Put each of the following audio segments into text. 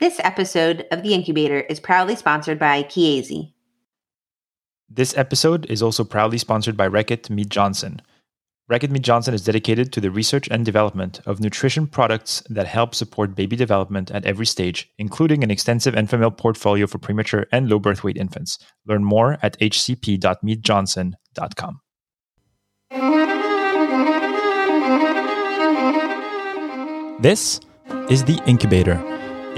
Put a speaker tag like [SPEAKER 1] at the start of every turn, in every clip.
[SPEAKER 1] This episode of The Incubator is proudly sponsored by Chiesi.
[SPEAKER 2] This episode is also proudly sponsored by Reckitt Mead Johnson. Reckitt Mead Johnson is dedicated to the research and development of nutrition products that help support baby development at every stage, including an extensive Enfamil portfolio for premature and low birth weight infants. Learn more at hcp.meadjohnson.com. This is The Incubator,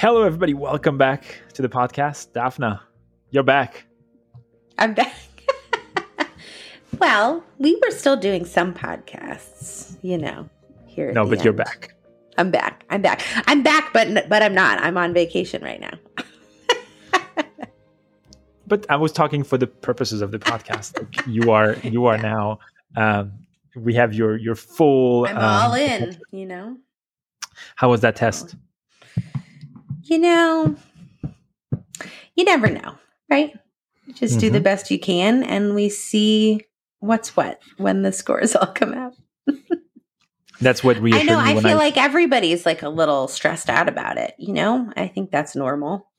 [SPEAKER 2] Hello, everybody. Welcome back to the podcast. Daphna, you're back.
[SPEAKER 1] I'm back. well, we were still doing some podcasts, you know, here. at
[SPEAKER 2] No,
[SPEAKER 1] the
[SPEAKER 2] but you're back.
[SPEAKER 1] I'm back. I'm back. I'm back, but but I'm not. I'm on vacation right now.
[SPEAKER 2] But I was talking for the purposes of the podcast. Like, you are, you are now. Um, we have your your full.
[SPEAKER 1] I'm
[SPEAKER 2] um,
[SPEAKER 1] all in, you know.
[SPEAKER 2] How was that test?
[SPEAKER 1] You know, you never know, right? You just do the
[SPEAKER 2] Mhm.
[SPEAKER 1] best you can, and we see what's what when the scores all come out.
[SPEAKER 2] That's what
[SPEAKER 1] I
[SPEAKER 2] reassured
[SPEAKER 1] know.
[SPEAKER 2] me
[SPEAKER 1] I feel
[SPEAKER 2] I.
[SPEAKER 1] like everybody's like a little stressed out about it. You know, I think that's normal.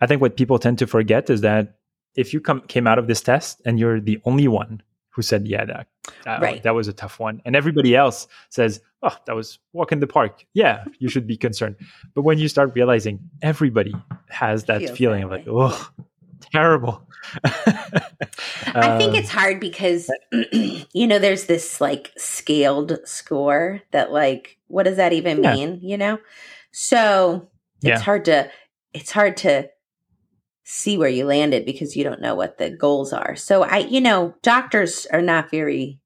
[SPEAKER 2] I think what people tend to forget is that if you come came out of this test and you're the only one who said, "Yeah, that that,
[SPEAKER 1] Right.
[SPEAKER 2] that was a tough one," and everybody else says, "Oh, that was walk in the park," yeah, you should be concerned. But when you start realizing everybody has that
[SPEAKER 1] Feels
[SPEAKER 2] feeling
[SPEAKER 1] that
[SPEAKER 2] of like, "Oh, terrible,"
[SPEAKER 1] I think
[SPEAKER 2] Um,
[SPEAKER 1] it's hard because you know there's this like scaled score that like what does that even
[SPEAKER 2] Yeah.
[SPEAKER 1] mean? You know, so it's
[SPEAKER 2] Yeah.
[SPEAKER 1] hard to it's hard to see where you landed because you don't know what the goals are. So I, you know, doctors are not very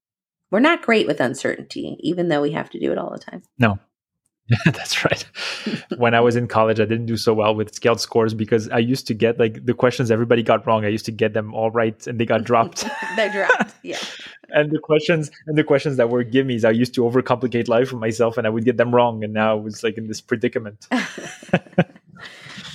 [SPEAKER 1] we're not great with uncertainty, even though we have to do it all the time.
[SPEAKER 2] no. That's right. when I was in college, I didn't do so well with scaled scores because I used to get like the questions everybody got wrong. I used to get them all right and they got dropped.
[SPEAKER 1] They're dropped. Yeah.
[SPEAKER 2] and the questions and the questions that were gimmies, I used to overcomplicate life for myself, and I would get them wrong, and now I was like in this predicament.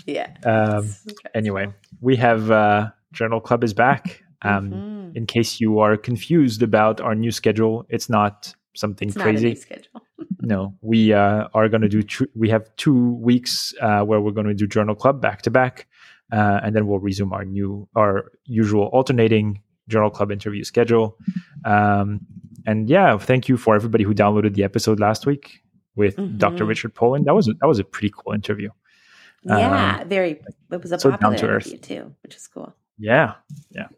[SPEAKER 1] yeah.
[SPEAKER 2] Um, anyway, we have uh, Journal Club is back. Um,
[SPEAKER 1] Mhm.
[SPEAKER 2] In case you are confused about our new schedule, it's not something
[SPEAKER 1] It's not a
[SPEAKER 2] crazy.
[SPEAKER 1] schedule.
[SPEAKER 2] no, we uh, are going to do. Tr- we have two weeks uh, where we're going to do Journal Club back to back, uh, and then we'll resume our new, our usual alternating Journal Club interview schedule. Um, and yeah, thank you for everybody who downloaded the episode last week with Dr.
[SPEAKER 1] Mhm.
[SPEAKER 2] Richard Polin. That was that was a pretty cool interview.
[SPEAKER 1] Yeah, very. It was a
[SPEAKER 2] so
[SPEAKER 1] popular
[SPEAKER 2] to
[SPEAKER 1] interview too, which is cool.
[SPEAKER 2] Yeah, yeah.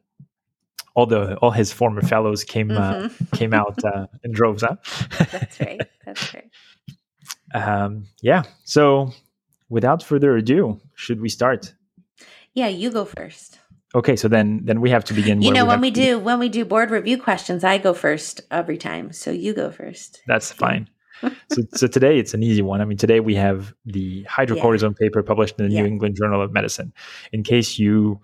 [SPEAKER 2] All the all his former fellows came uh,
[SPEAKER 1] Mhm.
[SPEAKER 2] came out uh, in droves. Huh?
[SPEAKER 1] That's right. That's right.
[SPEAKER 2] um, yeah. So, without further ado, should we start?
[SPEAKER 1] Yeah, you go first.
[SPEAKER 2] Okay, so then then we have to begin.
[SPEAKER 1] You know, when we do when we do board review questions, I go first every time. So you go first.
[SPEAKER 2] That's fine. So, so today it's an easy one. I mean, today we have the hydrocortisone paper published in the
[SPEAKER 1] Yeah.
[SPEAKER 2] New England Journal of Medicine. In case you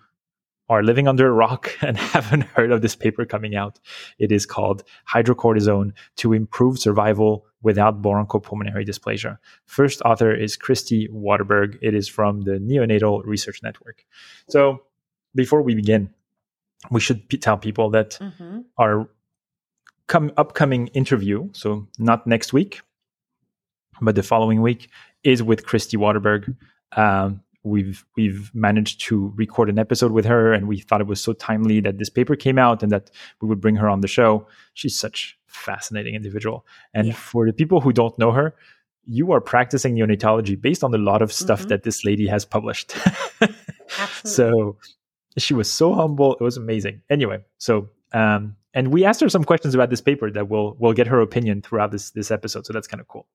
[SPEAKER 2] are living under a rock and haven't heard of this paper coming out, it is called Hydrocortisone to Improve Survival Without Bronchopulmonary Dysplasia. First author is Kristi Watterberg. It is from the Neonatal Research Network. So, before we begin, we should p- tell people that
[SPEAKER 1] hmm
[SPEAKER 2] our come upcoming interview, so not next week, but the following week, is with Kristi Watterberg. Um, we've we've managed to record an episode with her, and we thought it was so timely that this paper came out and that we would bring her on the show. She's such a fascinating individual, and
[SPEAKER 1] Yeah.
[SPEAKER 2] for the people who don't know her. You are practicing neonatology based on a lot of stuff
[SPEAKER 1] Mhm.
[SPEAKER 2] that this lady has published. So she was so humble. It was amazing. Anyway, so um, and we asked her some questions about this paper that will will get her opinion throughout this this episode. So that's kind of cool.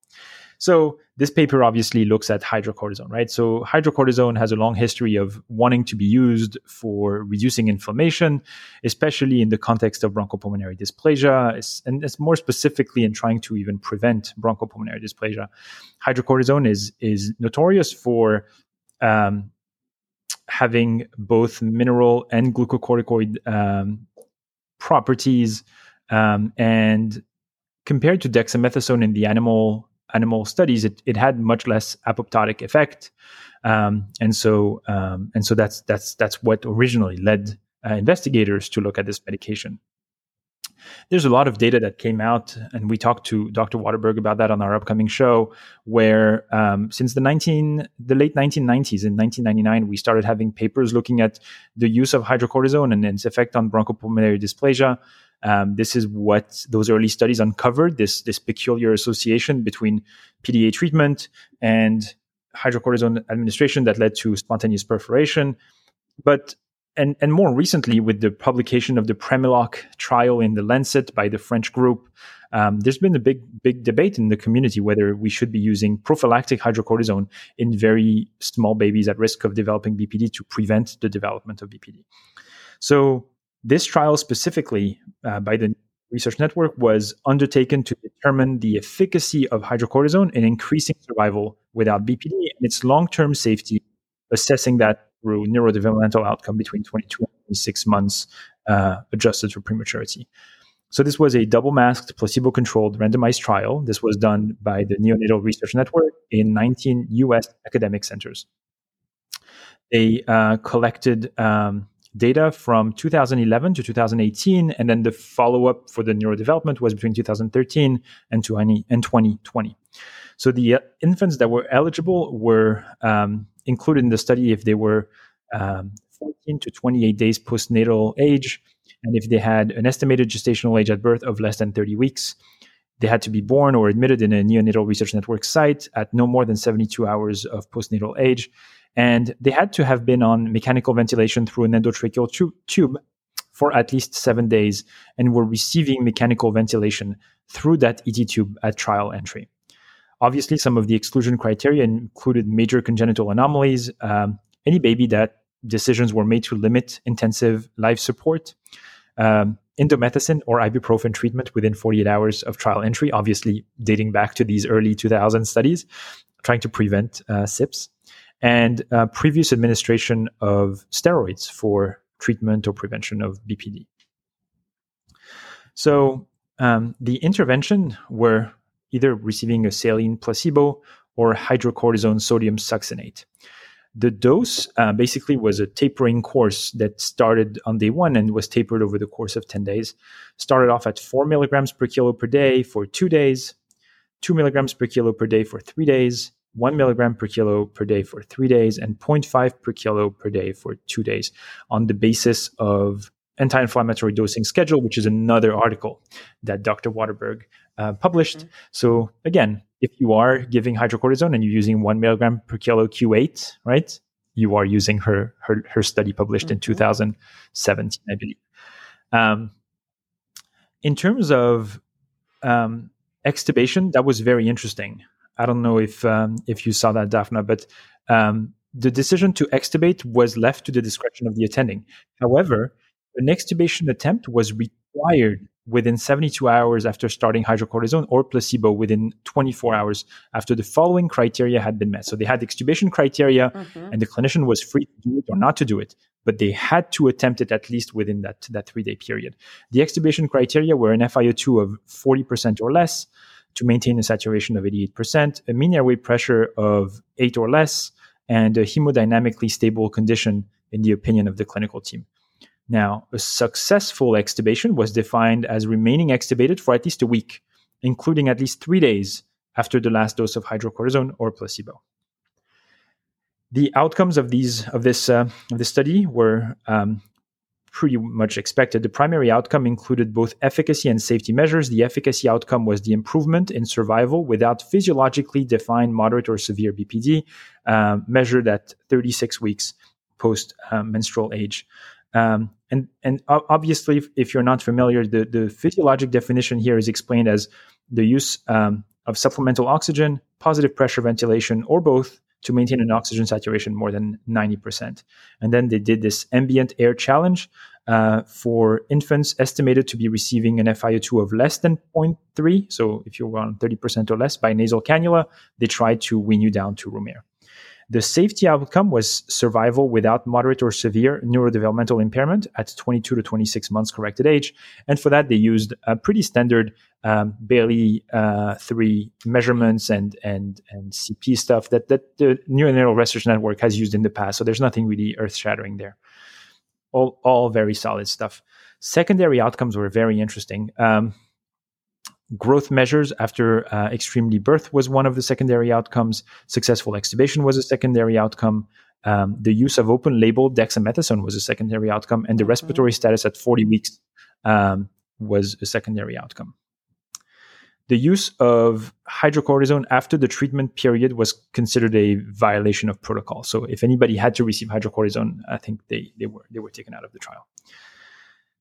[SPEAKER 2] So this paper obviously looks at hydrocortisone, right? So hydrocortisone has a long history of wanting to be used for reducing inflammation, especially in the context of bronchopulmonary dysplasia, and it's more specifically in trying to even prevent bronchopulmonary dysplasia. Hydrocortisone is is notorious for um, having both mineral and glucocorticoid um, properties, um, and compared to dexamethasone in the animal animal studies, it, it had much less apoptotic effect, um, and so um, and so that's that's that's what originally led uh, investigators to look at this medication. There's a lot of data that came out, and we talked to Dr. Watterberg about that on our upcoming show. Where um, since the 19 the late 1990s, in 1999, we started having papers looking at the use of hydrocortisone and its effect on bronchopulmonary dysplasia. Um, this is what those early studies uncovered this this peculiar association between PDA treatment and hydrocortisone administration that led to spontaneous perforation. But and, and more recently, with the publication of the Premiloc trial in the Lancet by the French group, um, there's been a big, big debate in the community whether we should be using prophylactic hydrocortisone in very small babies at risk of developing BPD to prevent the development of BPD. So, this trial specifically uh, by the Research Network was undertaken to determine the efficacy of hydrocortisone in increasing survival without BPD and its long term safety, assessing that through neurodevelopmental outcome between 22 and 26 months, uh, adjusted for prematurity. So this was a double-masked, placebo-controlled, randomized trial. This was done by the Neonatal Research Network in 19 U.S. academic centers. They uh, collected um, data from 2011 to 2018, and then the follow-up for the neurodevelopment was between 2013 and 2020. So the uh, infants that were eligible were um, included in the study if they were um, 14 to 28 days postnatal age, and if they had an estimated gestational age at birth of less than 30 weeks. They had to be born or admitted in a neonatal research network site at no more than 72 hours of postnatal age. And they had to have been on mechanical ventilation through an endotracheal tu- tube for at least seven days and were receiving mechanical ventilation through that ET tube at trial entry. Obviously, some of the exclusion criteria included major congenital anomalies, um, any baby that decisions were made to limit intensive life support, um, indomethacin or ibuprofen treatment within 48 hours of trial entry, obviously dating back to these early 2000 studies, trying to prevent uh, SIPS, and uh, previous administration of steroids for treatment or prevention of BPD. So um, the intervention were either receiving a saline placebo or hydrocortisone sodium succinate. The dose uh, basically was a tapering course that started on day one and was tapered over the course of 10 days. Started off at 4 milligrams per kilo per day for two days, 2 milligrams per kilo per day for three days, 1 milligram per kilo per day for three days, and 0.5 per kilo per day for two days on the basis of anti inflammatory dosing schedule, which is another article that Dr. Watterberg uh, published. Mm-hmm. So again, if you are giving hydrocortisone and you're using one milligram per kilo Q8, right? You are using her her, her study published mm-hmm. in 2017, I believe. Um, in terms of um, extubation, that was very interesting. I don't know if um, if you saw that, Daphna, but um, the decision to extubate was left to the discretion of the attending. However, an extubation attempt was required within 72 hours after starting hydrocortisone or placebo within 24 hours after the following criteria had been met. So they had extubation criteria mm-hmm. and the clinician was free to do it or not to do it, but they had to attempt it at least within that, that three day period. The extubation criteria were an FiO2 of 40% or less to maintain a saturation of 88%, a mean airway pressure of eight or less, and a hemodynamically stable condition in the opinion of the clinical team. Now, a successful extubation was defined as remaining extubated for at least a week, including at least three days after the last dose of hydrocortisone or placebo. The outcomes of these of this uh, of this study were um, pretty much expected. The primary outcome included both efficacy and safety measures. The efficacy outcome was the improvement in survival without physiologically defined moderate or severe BPD, uh, measured at 36 weeks post uh, menstrual age. Um, and and obviously, if, if, you're not familiar, the, the physiologic definition here is explained as the use um, of supplemental oxygen, positive pressure ventilation, or both to maintain an oxygen saturation more than 90%. And then they did this ambient air challenge uh, for infants estimated to be receiving an FiO2 of less than 0.3. So if you're on 30% or less by nasal cannula, they tried to wean you down to room air. The safety outcome was survival without moderate or severe neurodevelopmental impairment at 22 to 26 months corrected age. And for that, they used a pretty standard um, Bayley uh, three measurements and and and CP stuff that that the neural research network has used in the past. So there's nothing really earth shattering there. All all very solid stuff. Secondary outcomes were very interesting. Um, growth measures after uh, extremely birth was one of the secondary outcomes. Successful extubation was a secondary outcome. Um, the use of open label dexamethasone was a secondary outcome, and the mm-hmm. respiratory status at 40 weeks um, was a secondary outcome. The use of hydrocortisone after the treatment period was considered a violation of protocol. So, if anybody had to receive hydrocortisone, I think they, they were they were taken out of the trial.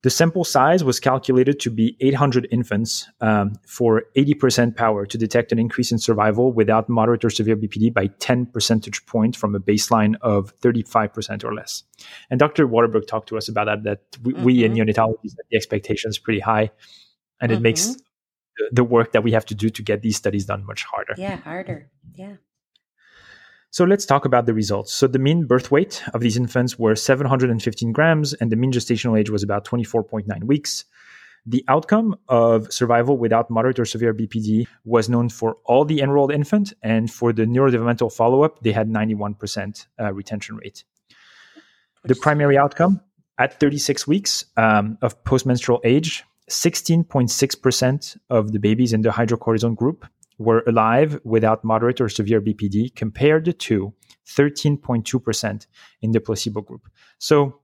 [SPEAKER 2] The sample size was calculated to be 800 infants um, for 80% power to detect an increase in survival without moderate or severe BPD by 10 percentage points from a baseline of 35% or less. And Dr. Watterberg talked to us about that, that we, mm-hmm. we in mm-hmm. neonatology set the expectations pretty high. And mm-hmm. it makes mm-hmm. the work that we have to do to get these studies done much harder.
[SPEAKER 1] Yeah, harder. Yeah.
[SPEAKER 2] So let's talk about the results. So the mean birth weight of these infants were 715 grams, and the mean gestational age was about 24.9 weeks. The outcome of survival without moderate or severe BPD was known for all the enrolled infant, and for the neurodevelopmental follow-up, they had 91% uh, retention rate. The primary outcome at 36 weeks um, of postmenstrual age, 16.6% of the babies in the hydrocortisone group were alive without moderate or severe BPD compared to 13.2% in the placebo group. So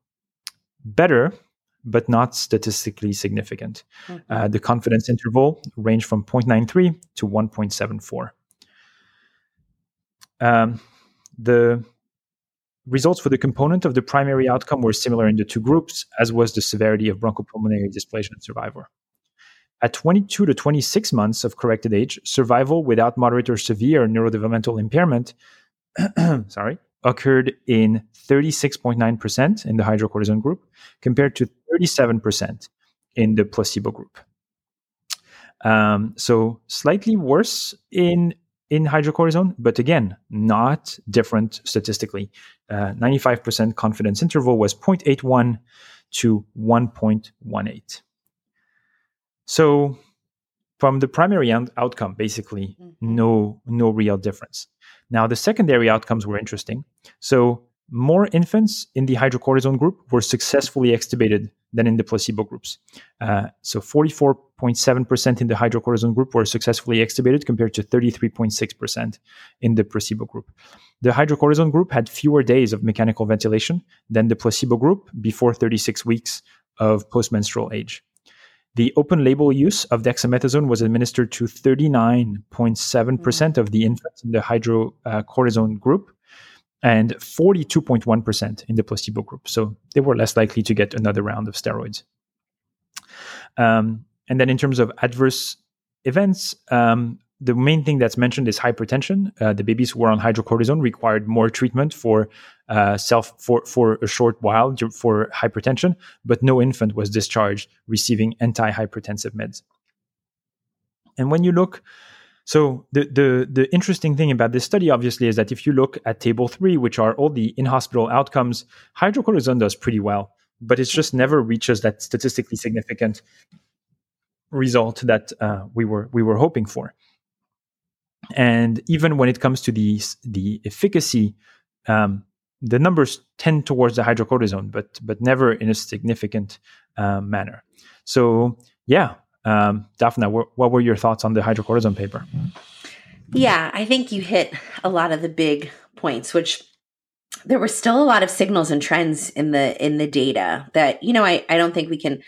[SPEAKER 2] better, but not statistically significant. Mm-hmm. Uh, the confidence interval ranged from 0.93 to 1.74. Um, the results for the component of the primary outcome were similar in the two groups, as was the severity of bronchopulmonary dysplasia and survivor. At 22 to 26 months of corrected age, survival without moderate or severe neurodevelopmental impairment sorry, occurred in 36.9% in the hydrocortisone group compared to 37% in the placebo group. Um, so slightly worse in in hydrocortisone, but again, not different statistically. Uh, 95% confidence interval was 0.81 to 1.18. So from the primary outcome, basically, mm-hmm. no no real difference. Now the secondary outcomes were interesting. So more infants in the hydrocortisone group were successfully extubated than in the placebo groups. Uh, so 44.7% in the hydrocortisone group were successfully extubated compared to 33.6% in the placebo group. The hydrocortisone group had fewer days of mechanical ventilation than the placebo group before 36 weeks of postmenstrual age. The open label use of dexamethasone was administered to 39.7% mm. of the infants in the hydrocortisone group and 42.1% in the placebo group. So they were less likely to get another round of steroids. Um, and then in terms of adverse events, um, the main thing that's mentioned is hypertension. Uh, the babies who were on hydrocortisone required more treatment for uh, self for for a short while for hypertension, but no infant was discharged receiving antihypertensive meds. And when you look, so the the the interesting thing about this study, obviously, is that if you look at table three, which are all the in hospital outcomes, hydrocortisone does pretty well, but it just never reaches that statistically significant result that uh, we were we were hoping for. And even when it comes to the the efficacy, um, the numbers tend towards the hydrocortisone, but but never in a significant uh, manner. So yeah, um, Daphna, wh- what were your thoughts on the hydrocortisone paper?
[SPEAKER 1] Yeah, I think you hit a lot of the big points, which there were still a lot of signals and trends in the in the data that you know I I don't think we can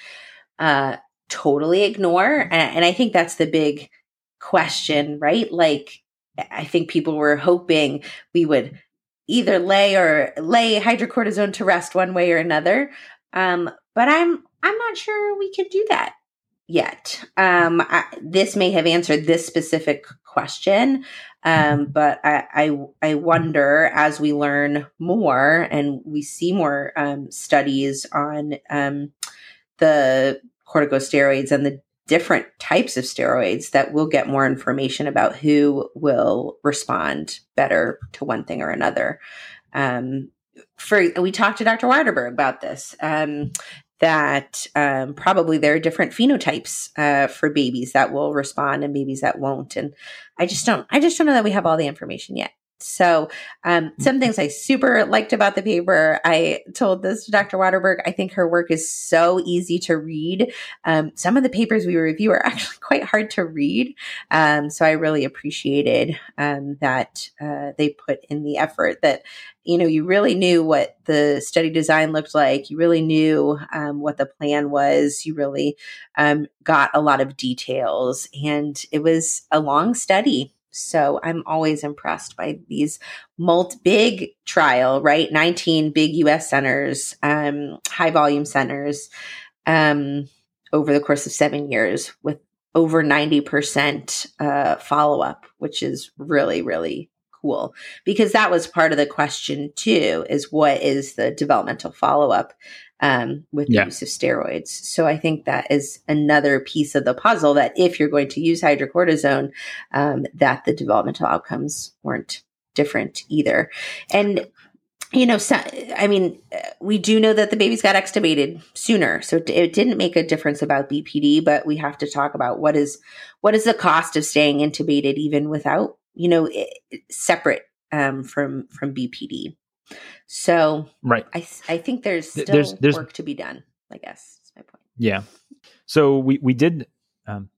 [SPEAKER 1] uh, totally ignore, and, and I think that's the big question, right? Like, I think people were hoping we would either lay or lay hydrocortisone to rest one way or another. Um, but I'm I'm not sure we could do that yet. Um, I, this may have answered this specific question, um, but I, I, I wonder as we learn more and we see more um, studies on um, the corticosteroids and the different types of steroids that we'll get more information about who will respond better to one thing or another. Um, for we talked to Dr. Watterberg about this. Um, that um, probably there are different phenotypes uh, for babies that will respond and babies that won't, and I just don't. I just don't know that we have all the information yet. So, um, some things I super liked about the paper. I told this to Dr. Watterberg. I think her work is so easy to read. Um, some of the papers we review are actually quite hard to read. Um, so I really appreciated um, that uh, they put in the effort that you know you really knew what the study design looked like. You really knew um, what the plan was. You really um, got a lot of details, and it was a long study so I'm always impressed by these multi big trial, right? 19 big US centers, um, high volume centers, um, over the course of seven years with over 90% uh, follow up, which is really, really cool because that was part of the question too is what is the developmental follow up um, with the use of steroids. So I think that is another piece of the puzzle that if you're going to use hydrocortisone, um, that the developmental outcomes weren't different either. And you know, so, I mean, we do know that the babies got extubated sooner, so it didn't make a difference about BPD. But we have to talk about what is what is the cost of staying intubated even without, you know, separate um, from from BPD. So
[SPEAKER 2] right,
[SPEAKER 1] I I think there's still there's, there's, work to be done. I guess is my point.
[SPEAKER 2] Yeah. So we we did um,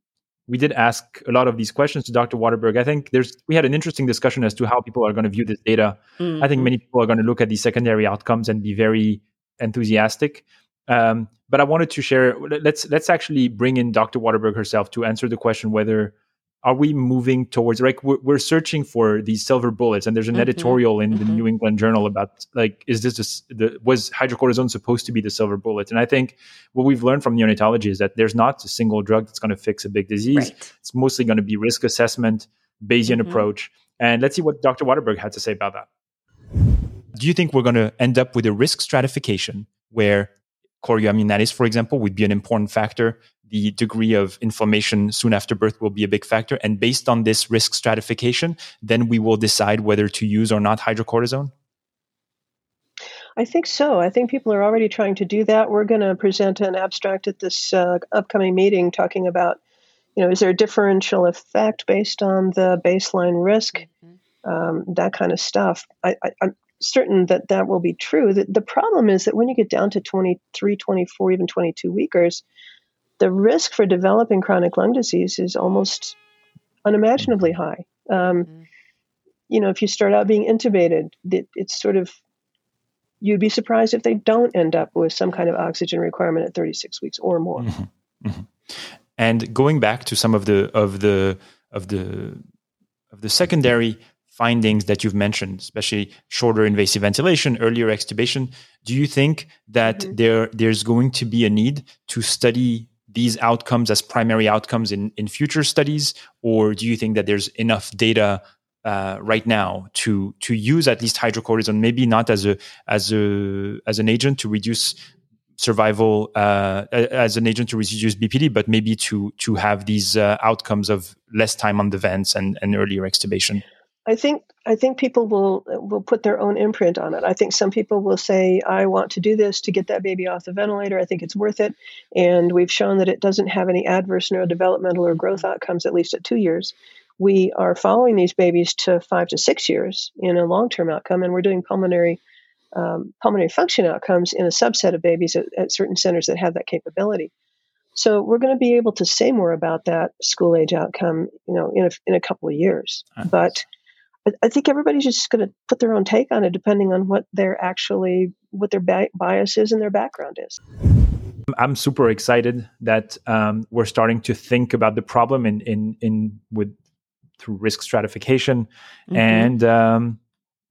[SPEAKER 2] we did ask a lot of these questions to Dr. Watterberg. I think there's we had an interesting discussion as to how people are going to view this data. Mm-hmm. I think mm-hmm. many people are going to look at these secondary outcomes and be very enthusiastic. Um, but I wanted to share. Let's let's actually bring in Dr. Watterberg herself to answer the question whether are we moving towards like we're, we're searching for these silver bullets and there's an mm-hmm. editorial in mm-hmm. the new england journal about like is this the was hydrocortisone supposed to be the silver bullet and i think what we've learned from neonatology is that there's not a single drug that's going to fix a big disease right. it's mostly going to be risk assessment bayesian mm-hmm. approach and let's see what dr watterberg had to say about that do you think we're going to end up with a risk stratification where chorioamnionitis, for example, would be an important factor. The degree of inflammation soon after birth will be a big factor. And based on this risk stratification, then we will decide whether to use or not hydrocortisone?
[SPEAKER 3] I think so. I think people are already trying to do that. We're going to present an abstract at this uh, upcoming meeting talking about, you know, is there a differential effect based on the baseline risk, mm-hmm. um, that kind of stuff. I, I, certain that that will be true. The, the problem is that when you get down to 23, 24, even 22 weekers, the risk for developing chronic lung disease is almost unimaginably mm-hmm. high. Um, mm-hmm. You know, if you start out being intubated, it, it's sort of you'd be surprised if they don't end up with some kind of oxygen requirement at 36 weeks or more. Mm-hmm.
[SPEAKER 2] Mm-hmm. And going back to some of the of the of the of the secondary findings that you've mentioned, especially shorter invasive ventilation, earlier extubation, do you think that mm-hmm. there there's going to be a need to study these outcomes as primary outcomes in, in future studies, or do you think that there's enough data uh, right now to to use at least hydrocortisone, maybe not as a as a as an agent to reduce survival uh, as an agent to reduce BPD, but maybe to to have these uh, outcomes of less time on the vents and, and earlier extubation?
[SPEAKER 3] I think I think people will will put their own imprint on it. I think some people will say, "I want to do this to get that baby off the ventilator. I think it's worth it," and we've shown that it doesn't have any adverse neurodevelopmental or growth outcomes, at least at two years. We are following these babies to five to six years in a long term outcome, and we're doing pulmonary um, pulmonary function outcomes in a subset of babies at, at certain centers that have that capability. So we're going to be able to say more about that school age outcome, you know, in a, in a couple of years. But I think everybody's just going to put their own take on it, depending on what they're actually, what their bi- bias is and their background is.
[SPEAKER 2] I'm super excited that um, we're starting to think about the problem in in in with through risk stratification, mm-hmm. and um,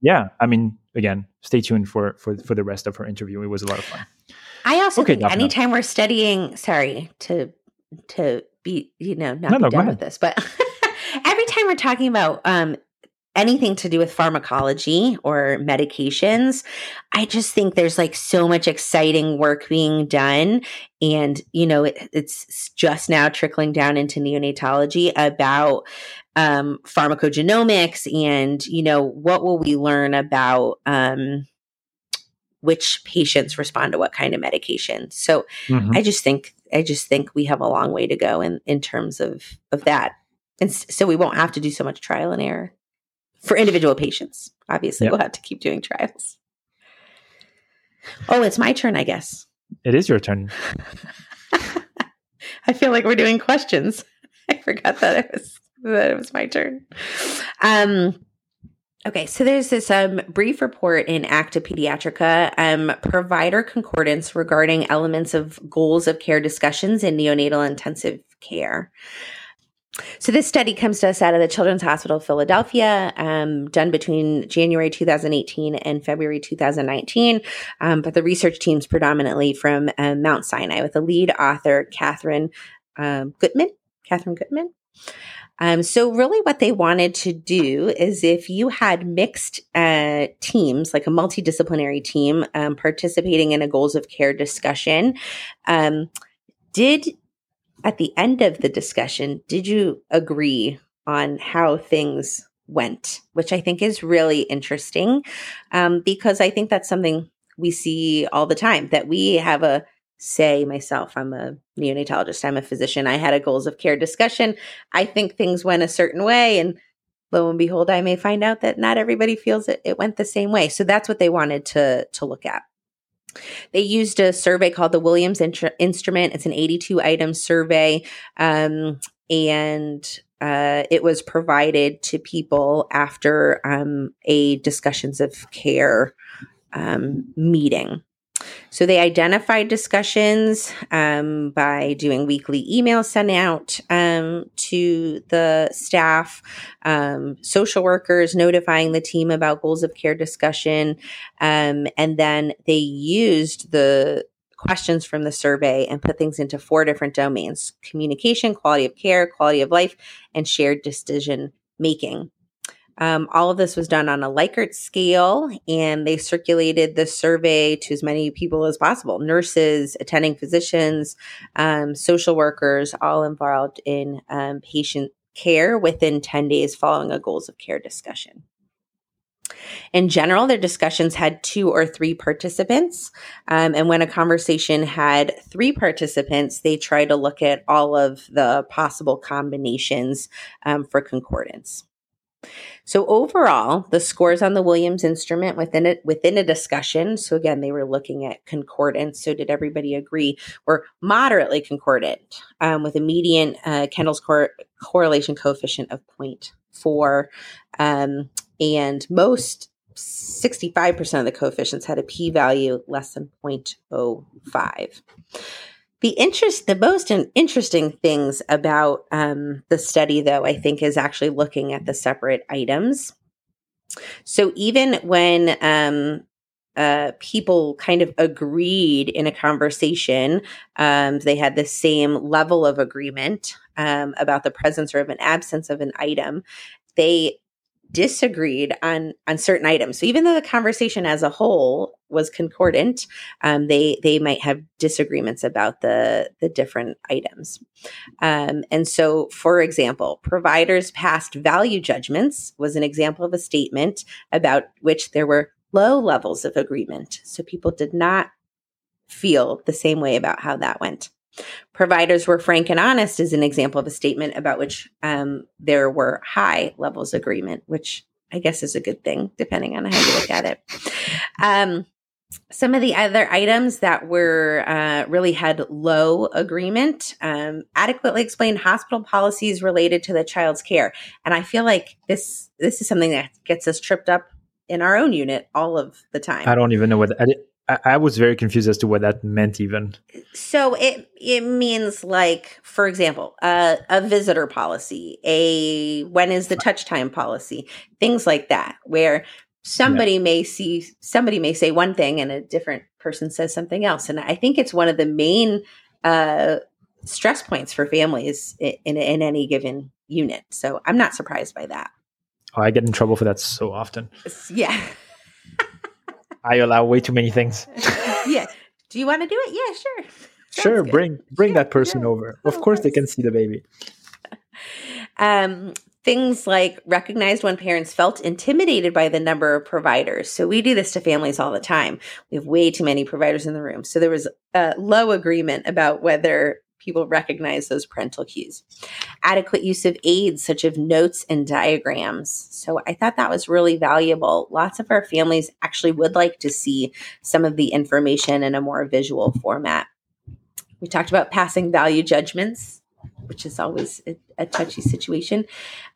[SPEAKER 2] yeah, I mean, again, stay tuned for for for the rest of her interview. It was a lot of fun.
[SPEAKER 1] I also okay, think anytime we're studying, sorry to to be you know not no, be no, done with this, but every time we're talking about um, anything to do with pharmacology or medications, I just think there's like so much exciting work being done. And, you know, it, it's just now trickling down into neonatology about um, pharmacogenomics and, you know, what will we learn about um, which patients respond to what kind of medication. So mm-hmm. I just think, I just think we have a long way to go in, in terms of, of that. And so we won't have to do so much trial and error for individual patients. Obviously, yep. we'll have to keep doing trials. Oh, it's my turn, I guess.
[SPEAKER 2] It is your turn.
[SPEAKER 1] I feel like we're doing questions. I forgot that it was that it was my turn. Um, okay, so there's this um, brief report in Acta Paediatrica, um, provider concordance regarding elements of goals of care discussions in neonatal intensive care. So this study comes to us out of the Children's Hospital of Philadelphia, um, done between January 2018 and February 2019. Um, but the research team's predominantly from uh, Mount Sinai, with the lead author Catherine um, Gutman. Catherine Gutman. Um, so really what they wanted to do is if you had mixed uh, teams, like a multidisciplinary team um, participating in a goals of care discussion, um, did at the end of the discussion, did you agree on how things went? Which I think is really interesting um, because I think that's something we see all the time that we have a say myself i'm a neonatologist i'm a physician i had a goals of care discussion i think things went a certain way and lo and behold i may find out that not everybody feels it, it went the same way so that's what they wanted to to look at they used a survey called the Williams Instrument. It's an 82 item survey. Um, and uh, it was provided to people after um, a discussions of care um, meeting. So they identified discussions um, by doing weekly emails sent out um, to the staff, um, social workers notifying the team about goals of care discussion, um, and then they used the questions from the survey and put things into four different domains communication, quality of care, quality of life, and shared decision making. Um, all of this was done on a Likert scale, and they circulated the survey to as many people as possible nurses, attending physicians, um, social workers, all involved in um, patient care within 10 days following a goals of care discussion. In general, their discussions had two or three participants. Um, and when a conversation had three participants, they tried to look at all of the possible combinations um, for concordance. So overall, the scores on the Williams instrument within it within a discussion. So again, they were looking at concordance. So did everybody agree? Were moderately concordant um, with a median uh, Kendall's cor- correlation coefficient of 0.4, um, and most 65% of the coefficients had a p-value less than 0.05 the interest the most interesting things about um, the study though i think is actually looking at the separate items. So even when um, uh, people kind of agreed in a conversation um, they had the same level of agreement um, about the presence or of an absence of an item they disagreed on on certain items. So even though the conversation as a whole was concordant, um, they they might have disagreements about the the different items. Um, and so, for example, providers' past value judgments was an example of a statement about which there were low levels of agreement. So people did not feel the same way about how that went. Providers were frank and honest is an example of a statement about which um, there were high levels of agreement, which I guess is a good thing, depending on how you look at it. Um, some of the other items that were uh, really had low agreement um, adequately explained hospital policies related to the child's care, and I feel like this this is something that gets us tripped up in our own unit all of the time.
[SPEAKER 2] I don't even know what I, I was very confused as to what that meant even.
[SPEAKER 1] So it it means like, for example, uh, a visitor policy, a when is the touch time policy, things like that, where somebody yeah. may see somebody may say one thing and a different person says something else. And i think it's one of the main uh, stress points for families in, in, in any given unit. So i'm not surprised by that.
[SPEAKER 2] Oh, i get in trouble for that so often.
[SPEAKER 1] Yeah
[SPEAKER 2] i allow way too many things
[SPEAKER 1] yeah do you want to do it yeah sure
[SPEAKER 2] Sounds sure good. bring bring sure, that person over of, course they can see the baby
[SPEAKER 1] um Things like recognized when parents felt intimidated by the number of providers. So we do this to families all the time. We have way too many providers in the room. So there was a low agreement about whether people recognize those parental cues. Adequate use of aids such as notes and diagrams. So I thought that was really valuable. Lots of our families actually would like to see some of the information in a more visual format. We talked about passing value judgments which is always a, a touchy situation.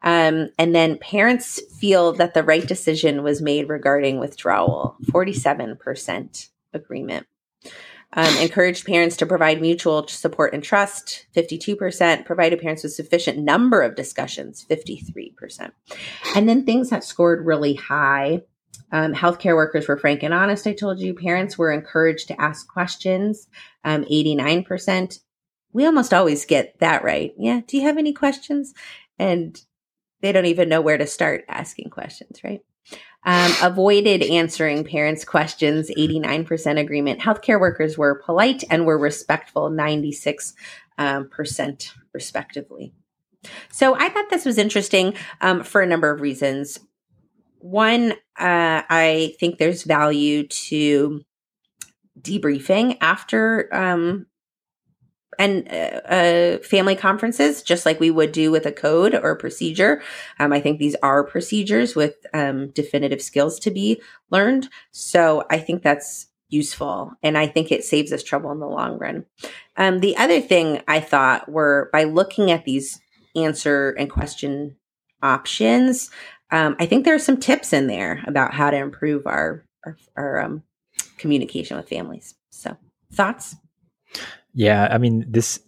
[SPEAKER 1] Um, and then parents feel that the right decision was made regarding withdrawal, 47% agreement. Um, encouraged parents to provide mutual support and trust, 52%. Provided parents with sufficient number of discussions, 53%. And then things that scored really high. Um, healthcare workers were frank and honest, I told you. Parents were encouraged to ask questions, um, 89% we almost always get that right. Yeah. Do you have any questions? And they don't even know where to start asking questions, right? Um, avoided answering parents' questions, 89% agreement. Healthcare workers were polite and were respectful, 96% um, respectively. So I thought this was interesting um, for a number of reasons. One, uh, I think there's value to debriefing after um, and uh, uh, family conferences, just like we would do with a code or a procedure. Um, I think these are procedures with um, definitive skills to be learned. So I think that's useful. And I think it saves us trouble in the long run. Um, the other thing I thought were by looking at these answer and question options, um, I think there are some tips in there about how to improve our, our, our um, communication with families. So, thoughts?
[SPEAKER 2] Yeah, I mean this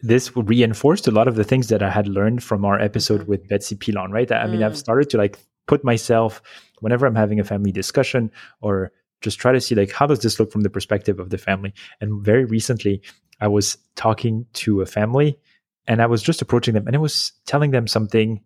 [SPEAKER 2] this reinforced a lot of the things that I had learned from our episode mm-hmm. with Betsy Pilon, right? I mean, I've mm. started to like put myself whenever I'm having a family discussion or just try to see like how does this look from the perspective of the family. And very recently, I was talking to a family and I was just approaching them and I was telling them something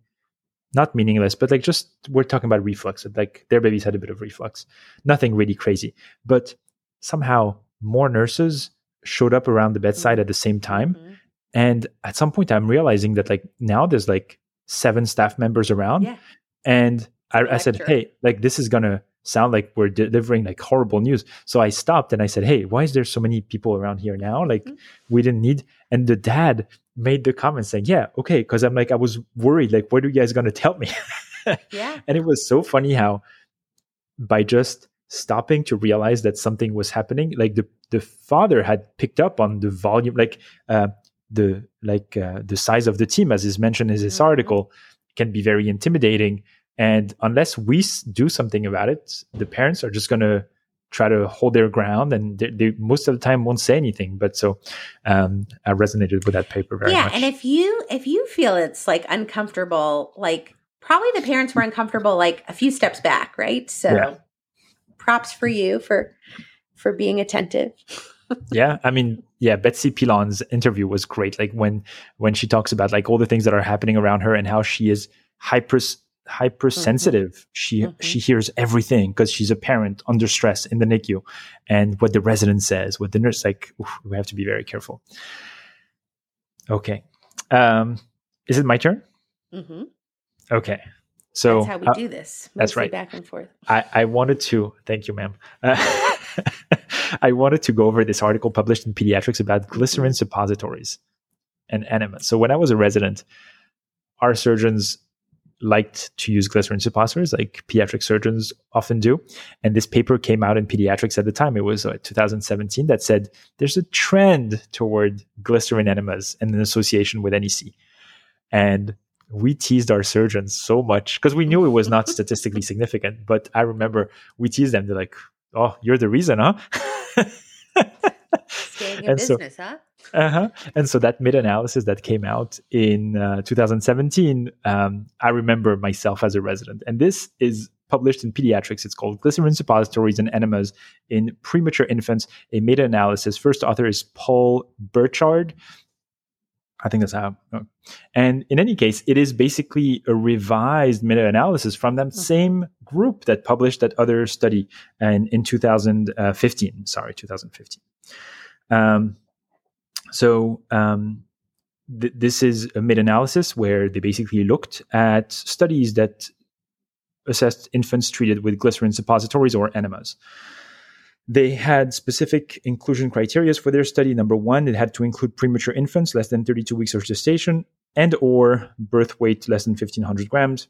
[SPEAKER 2] not meaningless, but like just we're talking about reflux. Like their babies had a bit of reflux, nothing really crazy, but somehow more nurses showed up around the bedside mm-hmm. at the same time. Mm-hmm. And at some point, I'm realizing that like now there's like seven staff members around. Yeah. And I, I said, hey, like this is going to sound like we're delivering like horrible news. So I stopped and I said, hey, why is there so many people around here now? Like mm-hmm. we didn't need. And the dad made the comment saying, yeah, okay. Cause I'm like, I was worried, like, what are you guys going to tell me? yeah. And it was so funny how by just stopping to realize that something was happening. Like the the father had picked up on the volume like uh, the like uh, the size of the team as is mentioned in this mm-hmm. article can be very intimidating. And unless we do something about it the parents are just going to try to hold their ground and they, they, most of the time won't say anything. But so um, i resonated with that paper very much.
[SPEAKER 1] yeah and if you if you feel it's like uncomfortable like probably the parents were uncomfortable like a few steps back right? So yeah props for you for for being attentive.
[SPEAKER 2] yeah, I mean, yeah, Betsy Pilon's interview was great. Like when when she talks about like all the things that are happening around her and how she is hyper hypersensitive. Mm-hmm. She mm-hmm. she hears everything because she's a parent under stress in the NICU, and what the resident says, what the nurse like. Oof, we have to be very careful. Okay, um, is it my turn? Mm-hmm. Okay, so
[SPEAKER 1] that's how we uh, do this.
[SPEAKER 2] That's right.
[SPEAKER 1] Back and forth.
[SPEAKER 2] I, I wanted to thank you, ma'am. Uh, I wanted to go over this article published in Pediatrics about glycerin suppositories and enema. So when I was a resident, our surgeons liked to use glycerin suppositories, like pediatric surgeons often do. And this paper came out in pediatrics at the time. It was uh, 2017 that said there's a trend toward glycerin enemas and an association with NEC. And we teased our surgeons so much because we knew it was not statistically significant. But I remember we teased them. They're like, "Oh, you're the reason, huh?"
[SPEAKER 1] Staying in and business, so, huh?
[SPEAKER 2] Uh-huh. And so that meta-analysis that came out in uh, 2017, um, I remember myself as a resident, and this is published in Pediatrics. It's called Glycerin Suppositories and Enemas in Premature Infants, a meta analysis. First author is Paul Burchard. I think that's how. And in any case, it is basically a revised meta analysis from that mm-hmm. same group that published that other study and in 2015. Sorry, 2015. Um, so um, th- this is a meta analysis where they basically looked at studies that assessed infants treated with glycerin suppositories or enemas. They had specific inclusion criteria for their study. Number one, it had to include premature infants less than 32 weeks of gestation and or birth weight less than 1500 grams.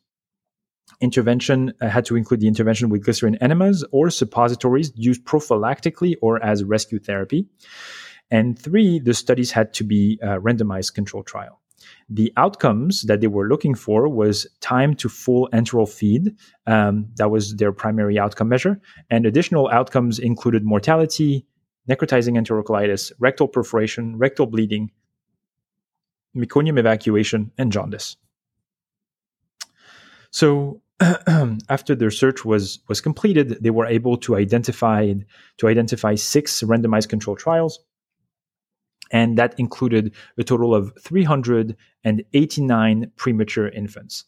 [SPEAKER 2] Intervention uh, had to include the intervention with glycerin enemas or suppositories used prophylactically or as rescue therapy. And three, the studies had to be a randomized control trial. The outcomes that they were looking for was time to full enteral feed. Um, that was their primary outcome measure. And additional outcomes included mortality, necrotizing enterocolitis, rectal perforation, rectal bleeding, meconium evacuation, and jaundice. So after their search was was completed, they were able to identify to identify six randomized control trials and that included a total of 389 premature infants.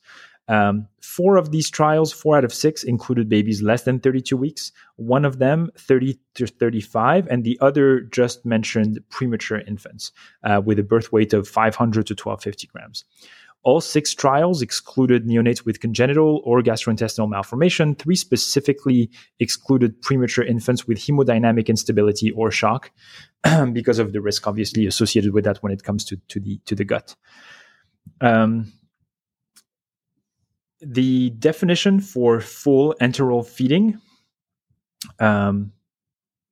[SPEAKER 2] Um, four of these trials, four out of six, included babies less than 32 weeks. One of them, 30 to 35, and the other just mentioned premature infants uh, with a birth weight of 500 to 1250 grams. All six trials excluded neonates with congenital or gastrointestinal malformation. Three specifically excluded premature infants with hemodynamic instability or shock because of the risk obviously associated with that when it comes to, to the to the gut. Um, the definition for full enteral feeding um,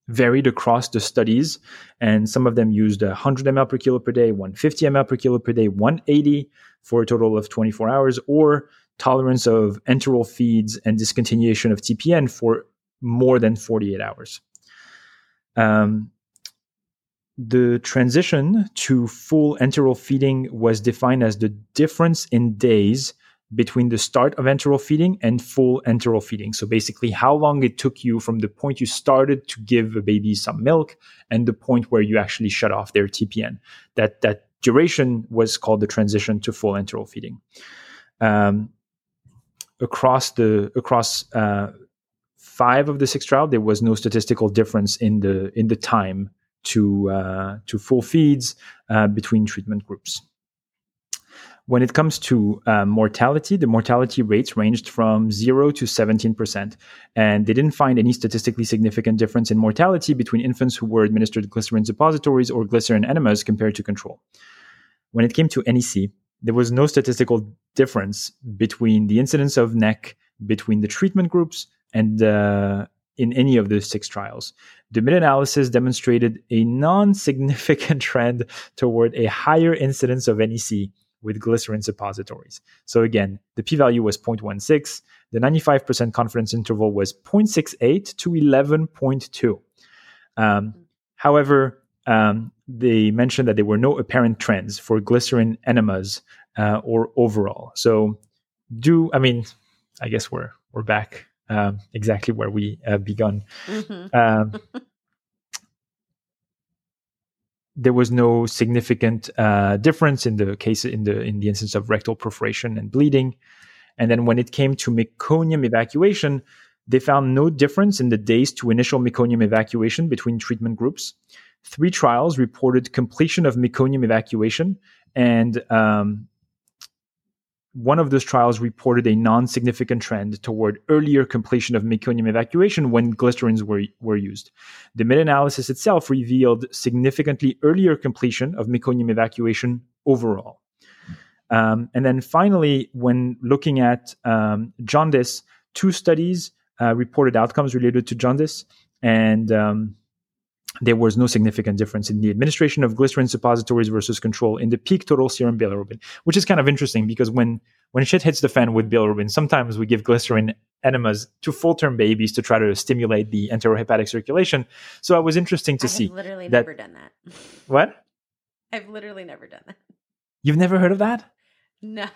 [SPEAKER 2] varied across the studies, and some of them used 100 ml per kilo per day, 150 ml per kilo per day, 180 for a total of 24 hours, or tolerance of enteral feeds and discontinuation of TPN for more than 48 hours. Um, the transition to full enteral feeding was defined as the difference in days between the start of enteral feeding and full enteral feeding. So basically, how long it took you from the point you started to give a baby some milk and the point where you actually shut off their TPN. That that duration was called the transition to full enteral feeding. Um, across the across uh, five of the six trials, there was no statistical difference in the in the time to uh, to full feeds uh, between treatment groups. When it comes to uh, mortality, the mortality rates ranged from 0 to 17%. And they didn't find any statistically significant difference in mortality between infants who were administered glycerin suppositories or glycerin enemas compared to control. When it came to NEC, there was no statistical difference between the incidence of NEC between the treatment groups and uh, in any of the six trials. The meta analysis demonstrated a non significant trend toward a higher incidence of NEC with glycerin suppositories. So again, the p-value was 0.16. The 95% confidence interval was 0.68 to 11.2. Um, however, um, they mentioned that there were no apparent trends for glycerin enemas uh, or overall. So, do I mean? I guess we're we're back um, exactly where we uh, begun. Mm-hmm. Um, there was no significant uh, difference in the case in the in the instance of rectal perforation and bleeding. And then when it came to meconium evacuation, they found no difference in the days to initial meconium evacuation between treatment groups. Three trials reported completion of meconium evacuation, and um, one of those trials reported a non-significant trend toward earlier completion of meconium evacuation when glycerins were, were used. The meta-analysis itself revealed significantly earlier completion of meconium evacuation overall. Um, and then finally, when looking at um, jaundice, two studies uh, reported outcomes related to jaundice, and um, there was no significant difference in the administration of glycerin suppositories versus control in the peak total serum bilirubin, which is kind of interesting because when when shit hits the fan with bilirubin, sometimes we give glycerin enemas to full term babies to try to stimulate the enterohepatic circulation. So it was interesting to
[SPEAKER 1] I
[SPEAKER 2] see.
[SPEAKER 1] literally that, never done that.
[SPEAKER 2] What?
[SPEAKER 1] I've literally never done that.
[SPEAKER 2] You've never heard of that?
[SPEAKER 1] No.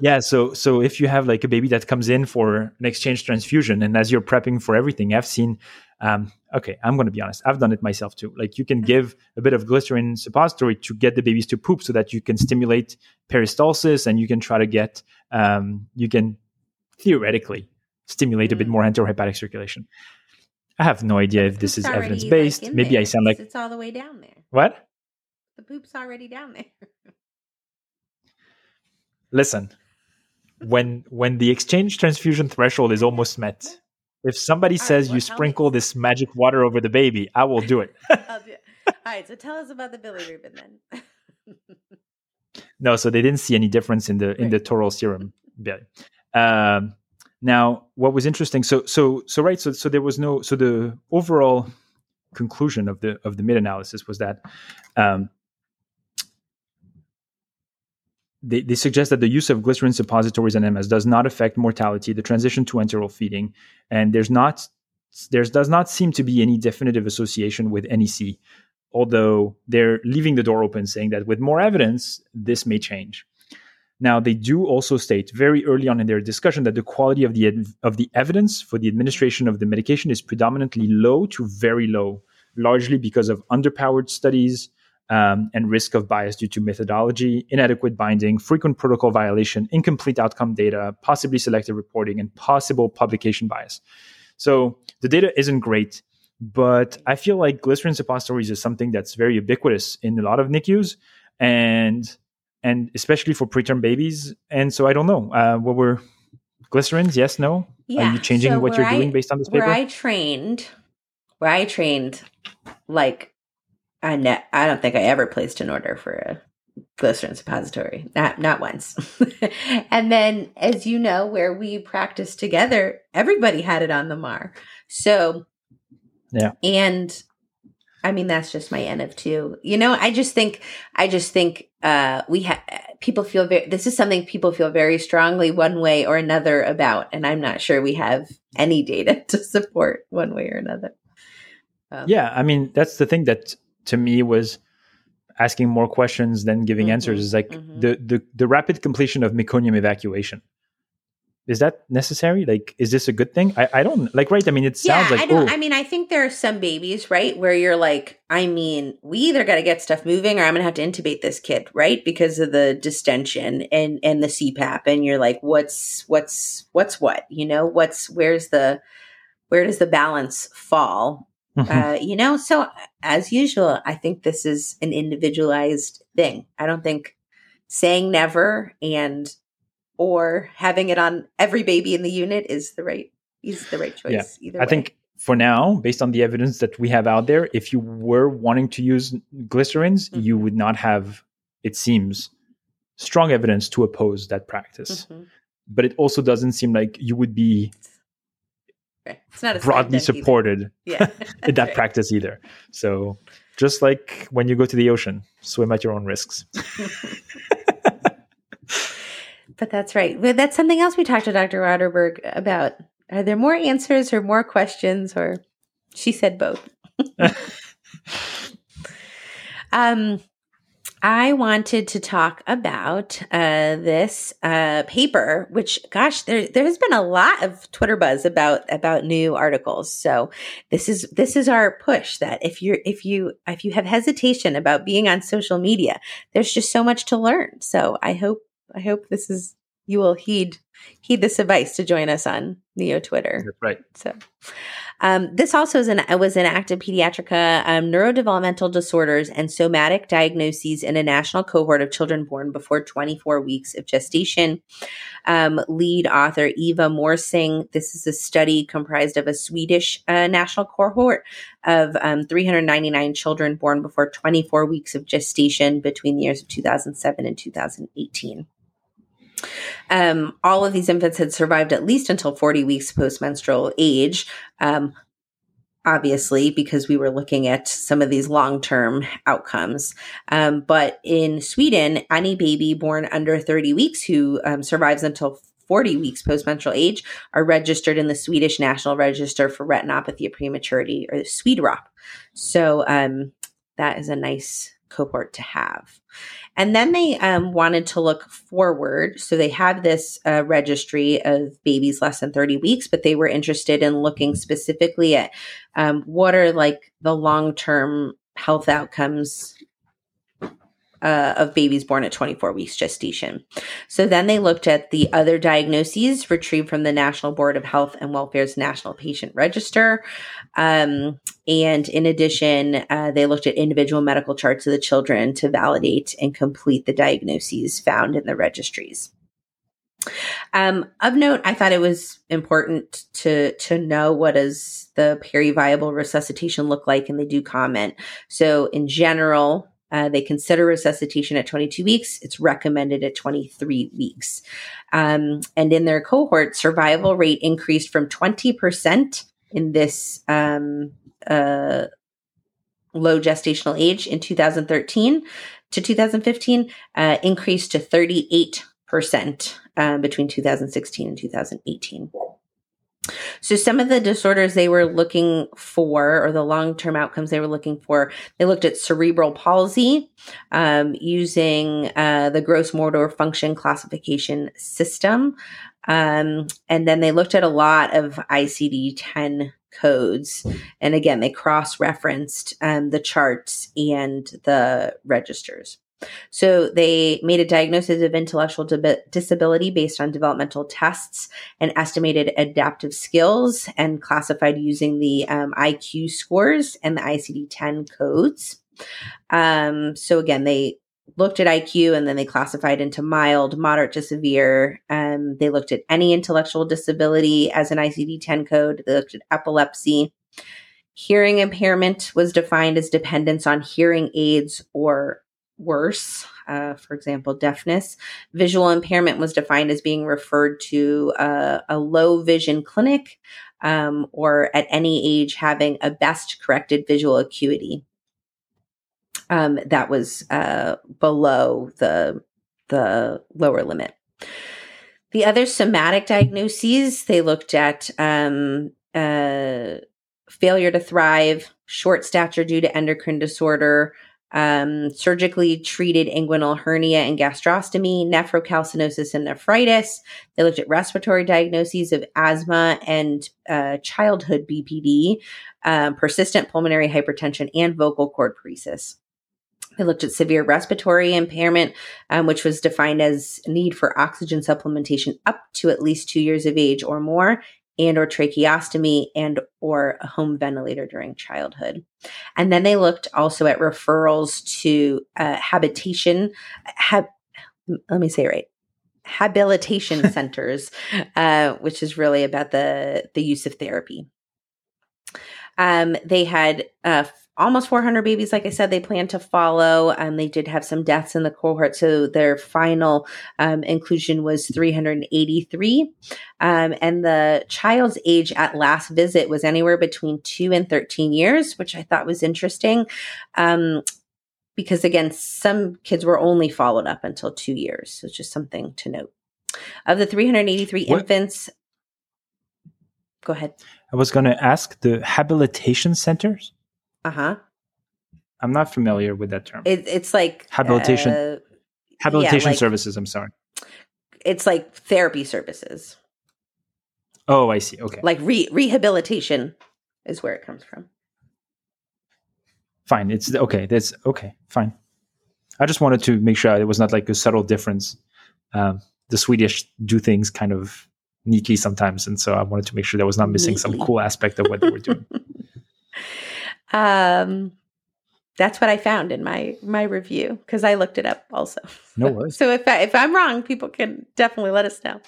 [SPEAKER 2] yeah. So so if you have like a baby that comes in for an exchange transfusion, and as you're prepping for everything, I've seen. Um, okay, I'm going to be honest. I've done it myself too. Like you can give a bit of glycerin suppository to get the babies to poop, so that you can stimulate peristalsis, and you can try to get um, you can theoretically stimulate a bit mm. more enterohepatic circulation. I have no idea if this is evidence based. Like Maybe
[SPEAKER 1] there.
[SPEAKER 2] I sound like
[SPEAKER 1] it's all the way down there.
[SPEAKER 2] What?
[SPEAKER 1] The poop's already down there.
[SPEAKER 2] Listen, when when the exchange transfusion threshold is almost met, if somebody all says right, well, you sprinkle this magic water over the baby, I will do it.
[SPEAKER 1] do it. All right, so tell us about the bilirubin then.
[SPEAKER 2] no, so they didn't see any difference in the right. in the total serum. Um, now, what was interesting, so so so right, so so there was no, so the overall conclusion of the of the meta analysis was that um, they, they suggest that the use of glycerin suppositories and enemas does not affect mortality, the transition to enteral feeding, and there's not there does not seem to be any definitive association with NEC, although they're leaving the door open, saying that with more evidence, this may change. Now, they do also state very early on in their discussion that the quality of the of the evidence for the administration of the medication is predominantly low to very low, largely because of underpowered studies um, and risk of bias due to methodology, inadequate binding, frequent protocol violation, incomplete outcome data, possibly selective reporting, and possible publication bias. So the data isn't great, but I feel like glycerin suppositories is something that's very ubiquitous in a lot of NICUs, and and especially for preterm babies. And so I don't know uh, what were glycerins. Yes, no. Yeah. Are you changing so what you're I, doing based on this paper?
[SPEAKER 1] Where I trained, where I trained, like I ne- I don't think I ever placed an order for a glycerin suppository. Not not once. and then, as you know, where we practiced together, everybody had it on the MAR. So,
[SPEAKER 2] yeah,
[SPEAKER 1] and I mean, that's just my N of two. You know, I just think, I just think, uh, we have, people feel very, this is something people feel very strongly one way or another about. And I'm not sure we have any data to support one way or another.
[SPEAKER 2] Um, yeah. I mean, that's the thing that to me was asking more questions than giving mm-hmm, answers is like mm-hmm. the, the, the rapid completion of meconium evacuation is that necessary? Like, is this a good thing? I, I don't like, right? I mean, it sounds
[SPEAKER 1] yeah,
[SPEAKER 2] like,
[SPEAKER 1] I don't, oh. I mean, I think there are some babies, right? Where you're like, I mean, we either got to get stuff moving or I'm going to have to intubate this kid, right? Because of the distension and, and the CPAP. And you're like, what's, what's, what's what, you know, what's, where's the, where does the balance fall? Mm-hmm. Uh, you know, so as usual, I think this is an individualized thing. I don't think saying never and or having it on every baby in the unit is the right is the right choice. Yeah. Either
[SPEAKER 2] I way. think for now, based on the evidence that we have out there, if you were wanting to use glycerins, mm-hmm. you would not have, it seems, strong evidence to oppose that practice. Mm-hmm. But it also doesn't seem like you would be
[SPEAKER 1] it's not
[SPEAKER 2] broadly supported
[SPEAKER 1] yeah.
[SPEAKER 2] in that right. practice either. So just like when you go to the ocean, swim at your own risks.
[SPEAKER 1] But that's right. That's something else we talked to Dr. Watterberg about. Are there more answers or more questions? Or she said both. um, I wanted to talk about uh, this uh, paper, which, gosh, there there has been a lot of Twitter buzz about about new articles. So this is this is our push that if you're if you if you have hesitation about being on social media, there's just so much to learn. So I hope I hope this is you will heed heed this advice to join us on Neo Twitter.
[SPEAKER 2] That's right.
[SPEAKER 1] So um, this also is an was an Acta Paediatrica um, neurodevelopmental disorders and somatic diagnoses in a national cohort of children born before 24 weeks of gestation. Um, lead author Eva Morsing. This is a study comprised of a Swedish uh, national cohort of um, 399 children born before 24 weeks of gestation between the years of 2007 and 2018. Um, all of these infants had survived at least until 40 weeks postmenstrual age. Um, obviously, because we were looking at some of these long term outcomes. Um, but in Sweden, any baby born under 30 weeks who um, survives until 40 weeks postmenstrual age are registered in the Swedish National Register for Retinopathy of Prematurity, or the SWEDROP. So um, that is a nice cohort to have. And then they um, wanted to look forward. So they have this uh, registry of babies less than 30 weeks, but they were interested in looking specifically at um, what are like the long term health outcomes uh, of babies born at 24 weeks gestation. So then they looked at the other diagnoses retrieved from the National Board of Health and Welfare's National Patient Register. Um, and in addition, uh, they looked at individual medical charts of the children to validate and complete the diagnoses found in the registries. Um, of note, I thought it was important to to know what does the peri-viable resuscitation look like, and they do comment. So, in general, uh, they consider resuscitation at 22 weeks. It's recommended at 23 weeks. Um, and in their cohort, survival rate increased from 20% in this um, uh, low gestational age in 2013 to 2015, uh, increased to 38% uh, between 2016 and 2018. So, some of the disorders they were looking for, or the long term outcomes they were looking for, they looked at cerebral palsy um, using uh, the gross motor function classification system. Um, and then they looked at a lot of ICD 10 codes. And again, they cross referenced um, the charts and the registers. So they made a diagnosis of intellectual disability based on developmental tests and estimated adaptive skills and classified using the um, IQ scores and the ICD 10 codes. Um, so again, they looked at IQ and then they classified into mild, moderate to severe. Um, they looked at any intellectual disability as an ICD 10 code. They looked at epilepsy. Hearing impairment was defined as dependence on hearing aids or worse. Uh, for example, deafness. Visual impairment was defined as being referred to uh, a low vision clinic um, or at any age having a best corrected visual acuity. Um, that was uh, below the the lower limit. The other somatic diagnoses they looked at um, uh, failure to thrive, short stature due to endocrine disorder, um, surgically treated inguinal hernia and gastrostomy, nephrocalcinosis and nephritis. They looked at respiratory diagnoses of asthma and uh, childhood BPD, um, persistent pulmonary hypertension, and vocal cord paresis. They looked at severe respiratory impairment, um, which was defined as need for oxygen supplementation up to at least two years of age or more, and or tracheostomy and or a home ventilator during childhood. And then they looked also at referrals to uh, habitation hab- let me say it right habilitation centers uh, which is really about the the use of therapy. Um, they had uh, almost 400 babies, like I said, they plan to follow. Um, they did have some deaths in the cohort, so their final um, inclusion was 383. Um, and the child's age at last visit was anywhere between two and 13 years, which I thought was interesting. Um, because again, some kids were only followed up until two years. So it's just something to note. Of the 383 what? infants, go ahead.
[SPEAKER 2] I was going to ask the habilitation centers.
[SPEAKER 1] Uh huh.
[SPEAKER 2] I'm not familiar with that term.
[SPEAKER 1] It, it's like
[SPEAKER 2] habilitation. Uh, habilitation yeah, like, services. I'm sorry.
[SPEAKER 1] It's like therapy services.
[SPEAKER 2] Oh, I see. Okay.
[SPEAKER 1] Like re- rehabilitation is where it comes from.
[SPEAKER 2] Fine. It's okay. That's okay. Fine. I just wanted to make sure it was not like a subtle difference. Um, the Swedish do things kind of neatly sometimes, and so I wanted to make sure that was not missing neatly. some cool aspect of what they were doing.
[SPEAKER 1] Um, that's what I found in my my review because I looked it up also.
[SPEAKER 2] No worries.
[SPEAKER 1] so if I, if I'm wrong, people can definitely let us know.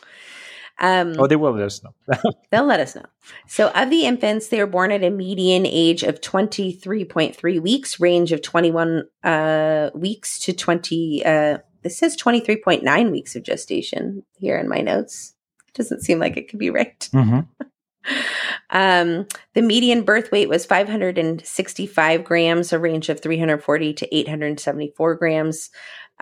[SPEAKER 2] Um, oh, they will let us know.
[SPEAKER 1] they'll let us know. So, of the infants, they were born at a median age of 23.3 weeks, range of 21 uh, weeks to 20. Uh, this says 23.9 weeks of gestation here in my notes. It doesn't seem like it could be right. Mm-hmm. Um, the median birth weight was 565 grams, a range of 340 to 874 grams.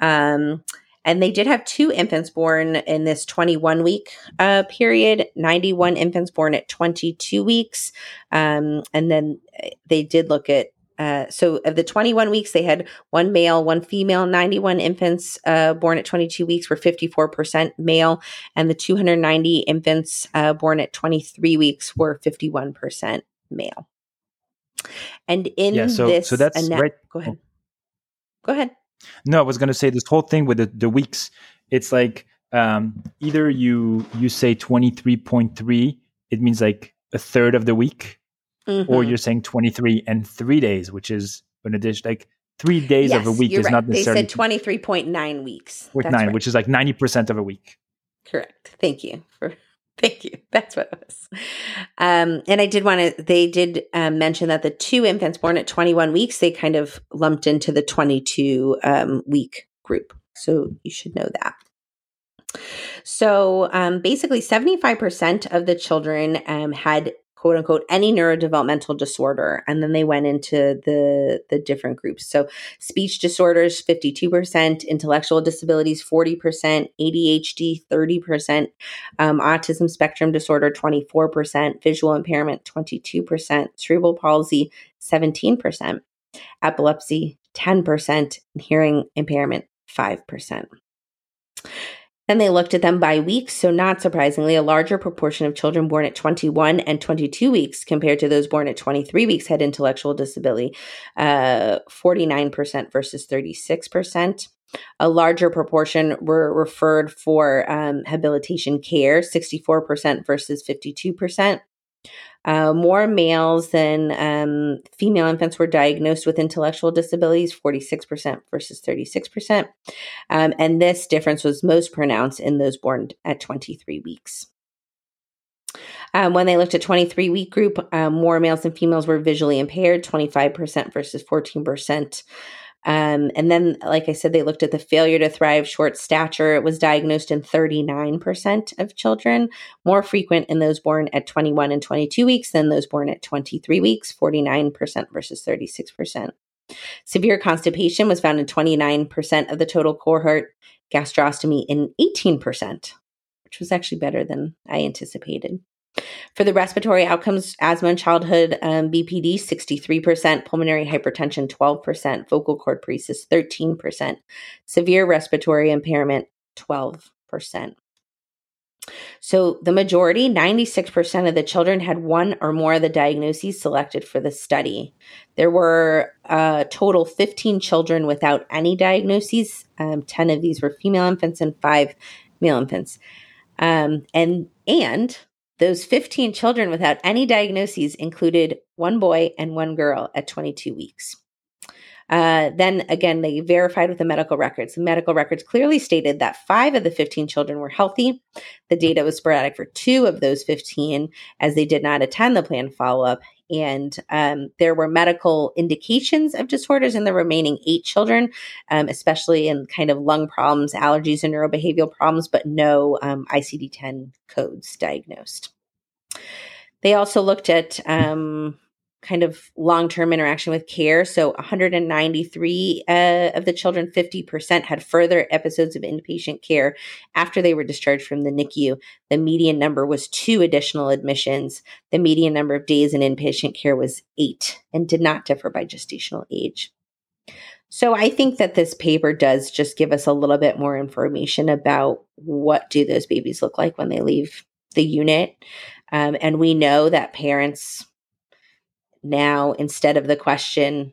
[SPEAKER 1] Um, and they did have two infants born in this 21 week uh, period, 91 infants born at 22 weeks. Um, and then eh, they did look at uh, so of the 21 weeks, they had one male, one female. 91 infants uh, born at 22 weeks were 54% male, and the 290 infants uh, born at 23 weeks were 51% male. And in
[SPEAKER 2] Yeah, so-
[SPEAKER 1] this,
[SPEAKER 2] so that's
[SPEAKER 1] ana-
[SPEAKER 2] right-
[SPEAKER 1] Go ahead. Go ahead.
[SPEAKER 2] No, I was going to say this whole thing with the, the weeks. It's like um, either you you say twenty three point three, it means like a third of the week, or
[SPEAKER 1] Mhm.
[SPEAKER 2] you're saying twenty three and three days, which is an addition. Like three days of a week is
[SPEAKER 1] right.
[SPEAKER 2] not
[SPEAKER 1] They said 23.9 weeks.
[SPEAKER 2] with nine,
[SPEAKER 1] right.
[SPEAKER 2] which is like ninety percent of a week.
[SPEAKER 1] Correct. Thank you for. Thank you. That's what it was. Um, and I did want to. They did um, mention that the two infants born at 21 weeks, they kind of lumped into the 22 um, week group. So you should know that. So um, basically, 75% of the children um, had quote unquote any neurodevelopmental disorder and then they went into the the different groups. So speech disorders 52% intellectual disabilities 40% adhd 30% um, autism spectrum disorder 24% visual impairment 22% cerebral palsy 17% epilepsy 10% hearing impairment 5% then they looked at them by weeks. So, not surprisingly, a larger proportion of children born at 21 and 22 weeks compared to those born at 23 weeks had intellectual disability, uh, 49% versus 36%. A larger proportion were referred for um, habilitation care, 64% versus 52%. Uh, more males than um, female infants were diagnosed with intellectual disabilities, 46% versus 36%. Um, and this difference was most pronounced in those born at 23 weeks. Um, when they looked at 23 week group, um, more males and females were visually impaired, 25% versus 14%. Um, and then, like I said, they looked at the failure to thrive short stature. It was diagnosed in 39% of children, more frequent in those born at 21 and 22 weeks than those born at 23 weeks, 49% versus 36%. Severe constipation was found in 29% of the total cohort, gastrostomy in 18%, which was actually better than I anticipated. For the respiratory outcomes, asthma and childhood um, BPD, 63%, pulmonary hypertension, 12%, vocal cord paresis, 13%, severe respiratory impairment, 12%. So the majority, 96% of the children had one or more of the diagnoses selected for the study. There were a total 15 children without any diagnoses. Um, 10 of these were female infants and five male infants. Um, and and those 15 children without any diagnoses included one boy and one girl at 22 weeks. Uh, then again, they verified with the medical records. The medical records clearly stated that five of the 15 children were healthy. The data was sporadic for two of those 15, as they did not attend the planned follow up. And um, there were medical indications of disorders in the remaining eight children, um, especially in kind of lung problems, allergies, and neurobehavioral problems, but no um, ICD 10 codes diagnosed. They also looked at um, kind of long term interaction with care. So 193 uh, of the children, 50%, had further episodes of inpatient care after they were discharged from the NICU. The median number was two additional admissions. The median number of days in inpatient care was eight and did not differ by gestational age. So I think that this paper does just give us a little bit more information about what do those babies look like when they leave the unit. Um, and we know that parents now, instead of the question,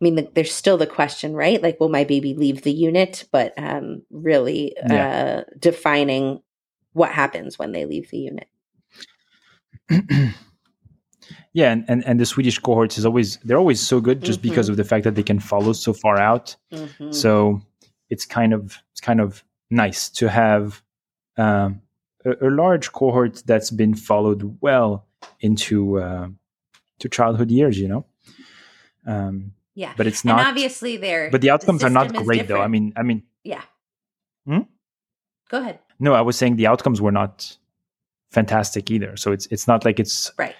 [SPEAKER 1] I mean, the, there's still the question, right? Like, will my baby leave the unit? But um, really
[SPEAKER 2] Yeah.
[SPEAKER 1] uh, defining what happens when they leave the unit.
[SPEAKER 2] yeah, and, and and the Swedish cohorts is always they're always so good just
[SPEAKER 1] Mhm.
[SPEAKER 2] because of the fact that they can follow so far out.
[SPEAKER 1] Mhm.
[SPEAKER 2] So it's kind of it's kind of nice to have um, a, a large cohort that's been followed well into uh, to childhood years. You know, um,
[SPEAKER 1] yeah.
[SPEAKER 2] but it's
[SPEAKER 1] and
[SPEAKER 2] not.
[SPEAKER 1] obviously, there.
[SPEAKER 2] but the outcomes are not great, though. I mean, I mean,
[SPEAKER 1] yeah.
[SPEAKER 2] Hmm?
[SPEAKER 1] Go ahead.
[SPEAKER 2] no, I was saying the outcomes were not fantastic either. So it's it's not like it's
[SPEAKER 1] Right.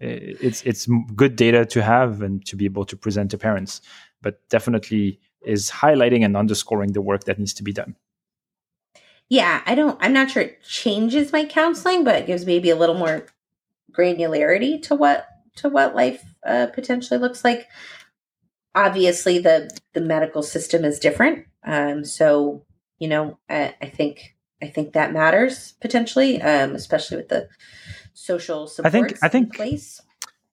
[SPEAKER 2] it's it's good data to have and to be able to present to parents, but definitely is highlighting and underscoring the work that needs to be done.
[SPEAKER 1] Yeah, I don't. I'm not sure it changes my counseling, but it gives maybe a little more granularity to what to what life uh, potentially looks like. Obviously, the the medical system is different, um, so you know I, I think I think that matters potentially, um, especially with the social support.
[SPEAKER 4] I think I think
[SPEAKER 1] place.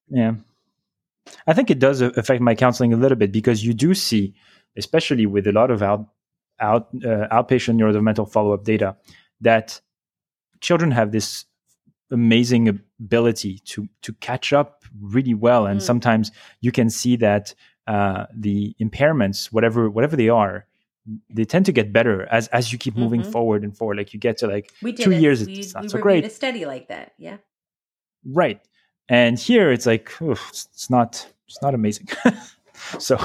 [SPEAKER 4] Yeah, I think it does affect my counseling a little bit because you do see, especially with a lot of out out uh, outpatient neurodevelopmental follow up data, that children have this amazing ability to to catch up really well, and mm. sometimes you can see that uh, the impairments, whatever whatever they are, they tend to get better as as you keep mm-hmm. moving forward and forward. Like you get to like two it. years, we, it's not
[SPEAKER 1] we
[SPEAKER 4] so great. A
[SPEAKER 1] study like that, yeah.
[SPEAKER 4] Right, and here it's like oof, it's not it's not amazing. so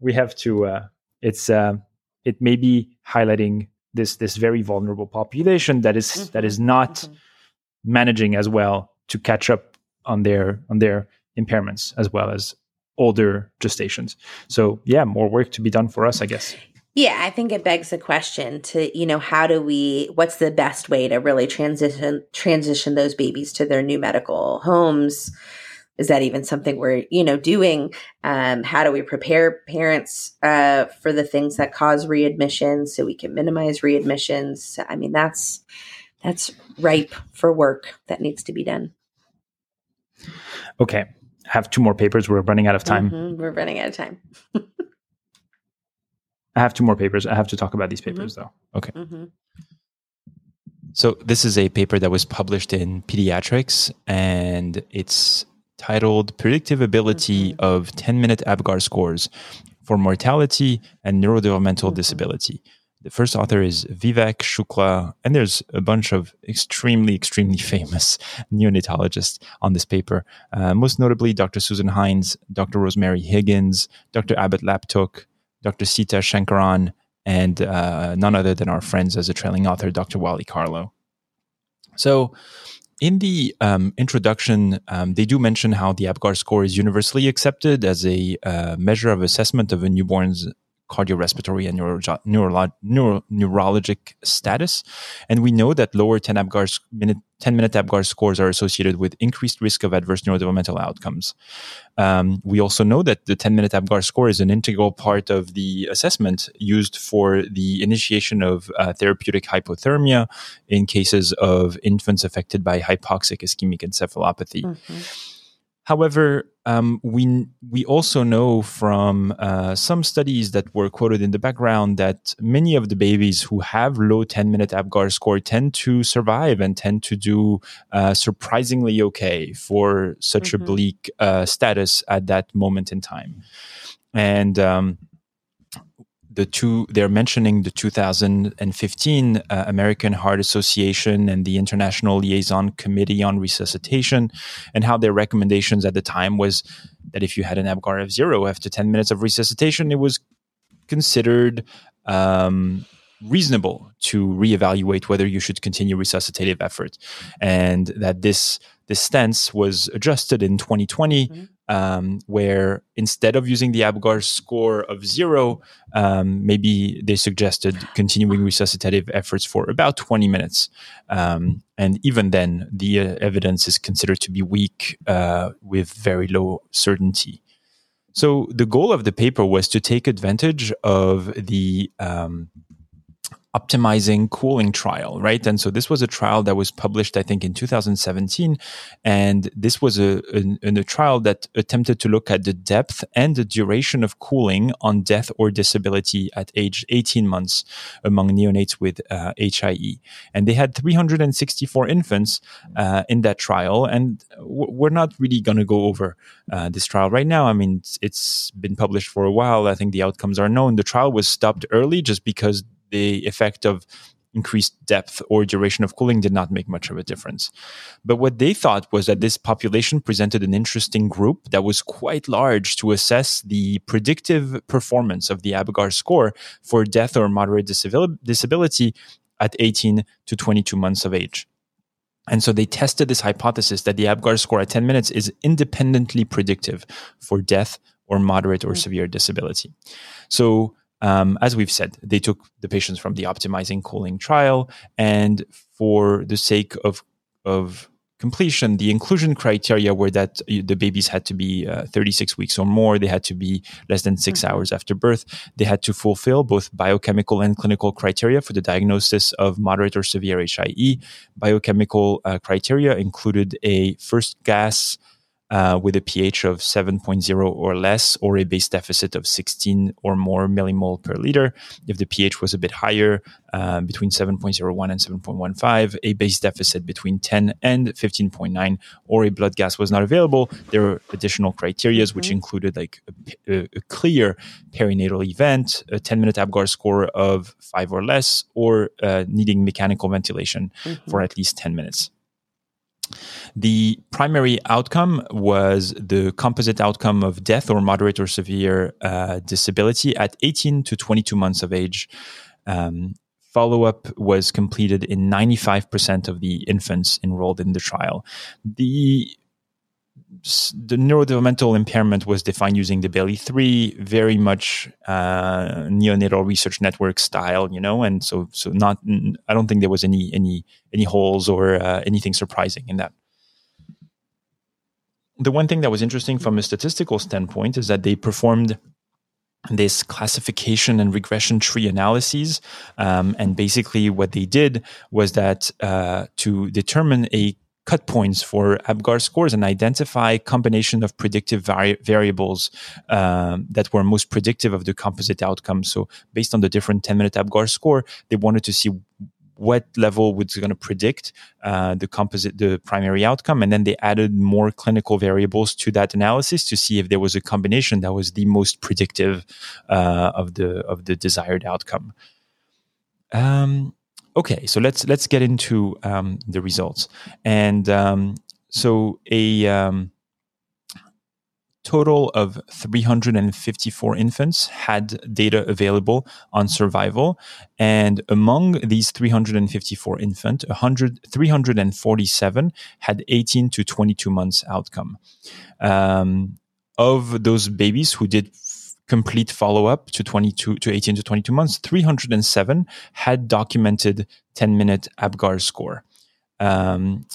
[SPEAKER 4] we have to. Uh, it's uh, it may be highlighting this this very vulnerable population that is, mm-hmm. that is not mm-hmm. managing as well to catch up on their on their impairments as well as older gestations. So yeah, more work to be done for us, I guess.
[SPEAKER 1] Yeah, I think it begs the question to, you know, how do we what's the best way to really transition transition those babies to their new medical homes? Is that even something we're, you know, doing? Um, how do we prepare parents uh, for the things that cause readmissions so we can minimize readmissions? I mean, that's that's ripe for work that needs to be done.
[SPEAKER 4] Okay, I have two more papers. We're running out of time.
[SPEAKER 1] Mm-hmm. We're running out of time.
[SPEAKER 4] I have two more papers. I have to talk about these papers mm-hmm. though. Okay. Mm-hmm.
[SPEAKER 2] So this is a paper that was published in Pediatrics, and it's titled "Predictive Ability mm-hmm. of 10-Minute APGAR Scores for Mortality and Neurodevelopmental mm-hmm. Disability." The first author is Vivek Shukla, and there's a bunch of extremely, extremely famous neonatologists on this paper. Uh, most notably, Dr. Susan Hintz, Dr. Rosemary Higgins, Dr. Abbot Laptook, Dr. Seetha Shankaran, and uh, none other than our friends as a trailing author, Dr. Wally Carlo. So, in the um, introduction, um, they do mention how the APGAR score is universally accepted as a uh, measure of assessment of a newborn's cardiorespiratory and neuro- neuro- neuro- neurologic status. And we know that lower 10 APGAR minute 10 minute APGAR scores are associated with increased risk of adverse neurodevelopmental outcomes. Um, we also know that the 10 minute APGAR score is an integral part of the assessment used for the initiation of uh, therapeutic hypothermia in cases of infants affected by hypoxic ischemic encephalopathy. Mm-hmm. However, um, we we also know from uh, some studies that were quoted in the background that many of the babies who have low 10 minute APGAR score tend to survive and tend to do uh, surprisingly okay for such mm-hmm. a bleak uh, status at that moment in time. And um, the two they're mentioning the 2015 uh, American Heart Association and the International Liaison Committee on Resuscitation, and how their recommendations at the time was that if you had an APGAR of zero after 10 minutes of resuscitation, it was considered um, reasonable to reevaluate whether you should continue resuscitative effort, and that this this stance was adjusted in 2020 mm-hmm um, where instead of using the APGAR score of zero, um, maybe they suggested continuing resuscitative efforts for about 20 minutes. Um, and even then, the uh, evidence is considered to be weak uh, with very low certainty. So the goal of the paper was to take advantage of the um, optimizing cooling trial, right? And so this was a trial that was published, I think, in 2017. And this was a, a, a, trial that attempted to look at the depth and the duration of cooling on death or disability at age 18 months among neonates with uh, HIE. And they had 364 infants uh, in that trial. And w- we're not really going to go over uh, this trial right now. I mean, it's, it's been published for a while. I think the outcomes are known. The trial was stopped early just because the effect of increased depth or duration of cooling did not make much of a difference. But what they thought was that this population presented an interesting group that was quite large to assess the predictive performance of the APGAR score for death or moderate disability at 18 to 22 months of age. And so they tested this hypothesis that the APGAR score at 10 minutes is independently predictive for death or moderate or mm. severe disability. So um, as we've said, they took the patients from the optimizing cooling trial, and for the sake of of completion. The inclusion criteria were that the babies had to be uh, 36 weeks or more. They had to be less than 6 mm-hmm. hours after birth. They had to fulfill both biochemical and clinical criteria for the diagnosis of moderate or severe HIE. Biochemical uh, criteria included a first gas uh, with a pH of 7.0 or less, or a base deficit of 16 or more millimole per liter. If the pH was a bit higher, uh, between 7.01 and 7.15, a base deficit between 10 and 15.9, or a blood gas was not available. There were additional criteria, mm-hmm. which included like a, a, clear perinatal event, a 10 minute APGAR score of five or less, or uh, needing mechanical ventilation mm-hmm. for at least 10 minutes. The primary outcome was the composite outcome of death or moderate or severe uh, disability at 18 to 22 months of age. Um, Follow up was completed in 95% of the infants enrolled in the trial. The the neurodevelopmental impairment was defined using the Bayley three, very much uh, neonatal research network style, you know, and so so not. I don't think there was any any any holes or uh, anything surprising in that the one thing that was interesting from a statistical standpoint is that they performed this classification and regression tree analyses. Um, and basically, what they did was that uh, to determine a cut points for APGAR scores and identify combination of predictive vari- variables um, that were most predictive of the composite outcome. So based on the different 10 minute APGAR score, they wanted to see what level was going to predict uh, the composite, the primary outcome, and then they added more clinical variables to that analysis to see if there was a combination that was the most predictive uh, of the of the desired outcome. Um, okay, so let's let's get into um, the results, and um, so a um, total of 354 infants had data available on survival. And among these 354 infants, 100, 347 had 18 to 22 months outcome. Um, of those babies who did complete follow up to 22 to 18 to 22 months, 307 had documented 10 minute APGAR score. Um,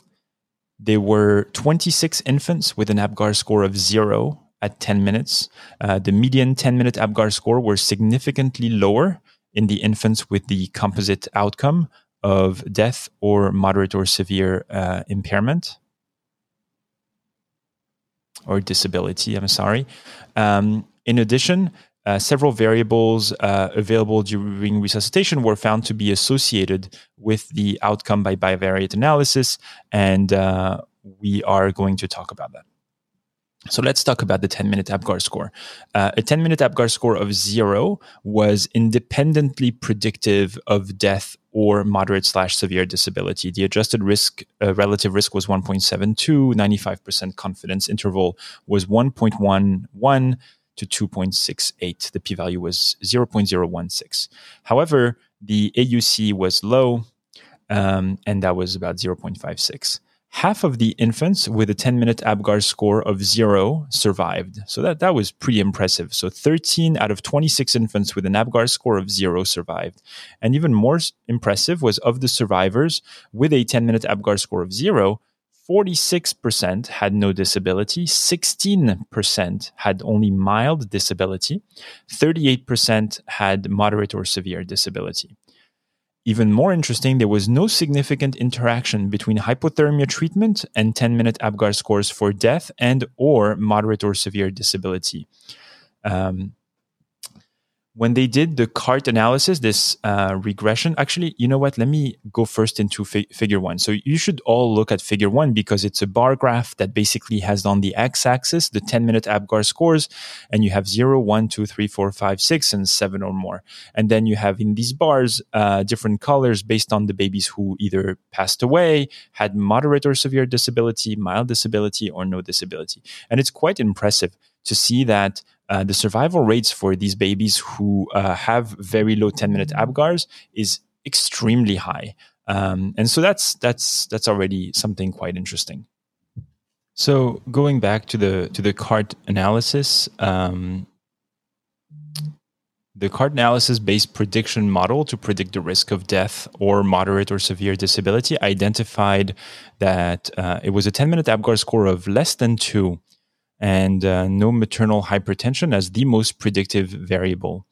[SPEAKER 2] there were 26 infants with an APGAR score of zero at 10 minutes. Uh, the median 10 minute APGAR score were significantly lower in the infants with the composite outcome of death or moderate or severe uh, impairment or disability. I'm sorry. Um, in addition, uh, several variables uh, available during resuscitation were found to be associated with the outcome by bivariate analysis, and uh, we are going to talk about that. So let's talk about the 10 minute APGAR score. Uh, a 10 minute APGAR score of zero was independently predictive of death or moderate slash severe disability. The adjusted risk, uh, relative risk was 1.72, 95% confidence interval was 1.11 to 2.68. The p value was 0.016. However, the AUC was low, um, and that was about 0.56. Half of the infants with a 10 minute APGAR score of zero survived. So that, that was pretty impressive. So 13 out of 26 infants with an APGAR score of zero survived. And even more impressive was of the survivors with a 10 minute APGAR score of zero, 46% had no disability, 16% had only mild disability, 38% had moderate or severe disability. Even more interesting, there was no significant interaction between hypothermia treatment and 10-minute APGAR scores for death and or moderate or severe disability. Um, when they did the CART analysis, this uh, regression, actually, you know what? Let me go first into fi- figure one. So you should all look at figure one because it's a bar graph that basically has on the x axis the 10 minute APGAR scores, and you have 0, 1, 2, 3, 4, 5, 6, and 7 or more. And then you have in these bars uh, different colors based on the babies who either passed away, had moderate or severe disability, mild disability, or no disability. And it's quite impressive to see that uh, the survival rates for these babies who uh, have very low 10 minute APGARs is extremely high. Um, and so that's that's that's already something quite interesting. So going back to the to the CART analysis, um, the CART analysis based prediction model to predict the risk of death or moderate or severe disability identified that uh, it was a 10 minute APGAR score of less than two and uh, no maternal hypertension as the most predictive variable.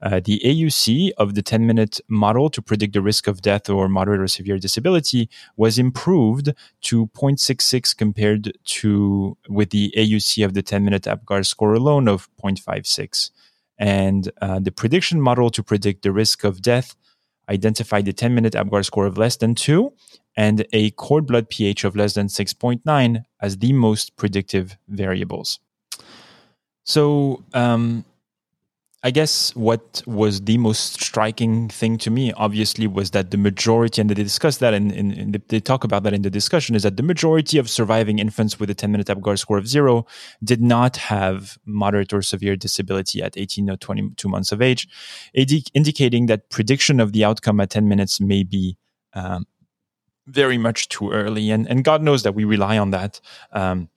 [SPEAKER 2] Uh, the AUC of the 10 minute model to predict the risk of death or moderate or severe disability was improved to 0.66 compared to with the AUC of the 10 minute APGAR score alone of 0.56. And uh, the prediction model to predict the risk of death identified the 10 minute APGAR score of less than 2 and a cord blood pH of less than 6.9 as the most predictive variables. So, um, I guess what was the most striking thing to me, obviously, was that the majority, and they discuss that, and, they talk about that in the discussion, is that the majority of surviving infants with a 10 minute APGAR score of zero did not have moderate or severe disability at 18 or 22 months of age, indicating that prediction of the outcome at 10 minutes may be um, very much too early. And, and God knows that we rely on that. Um,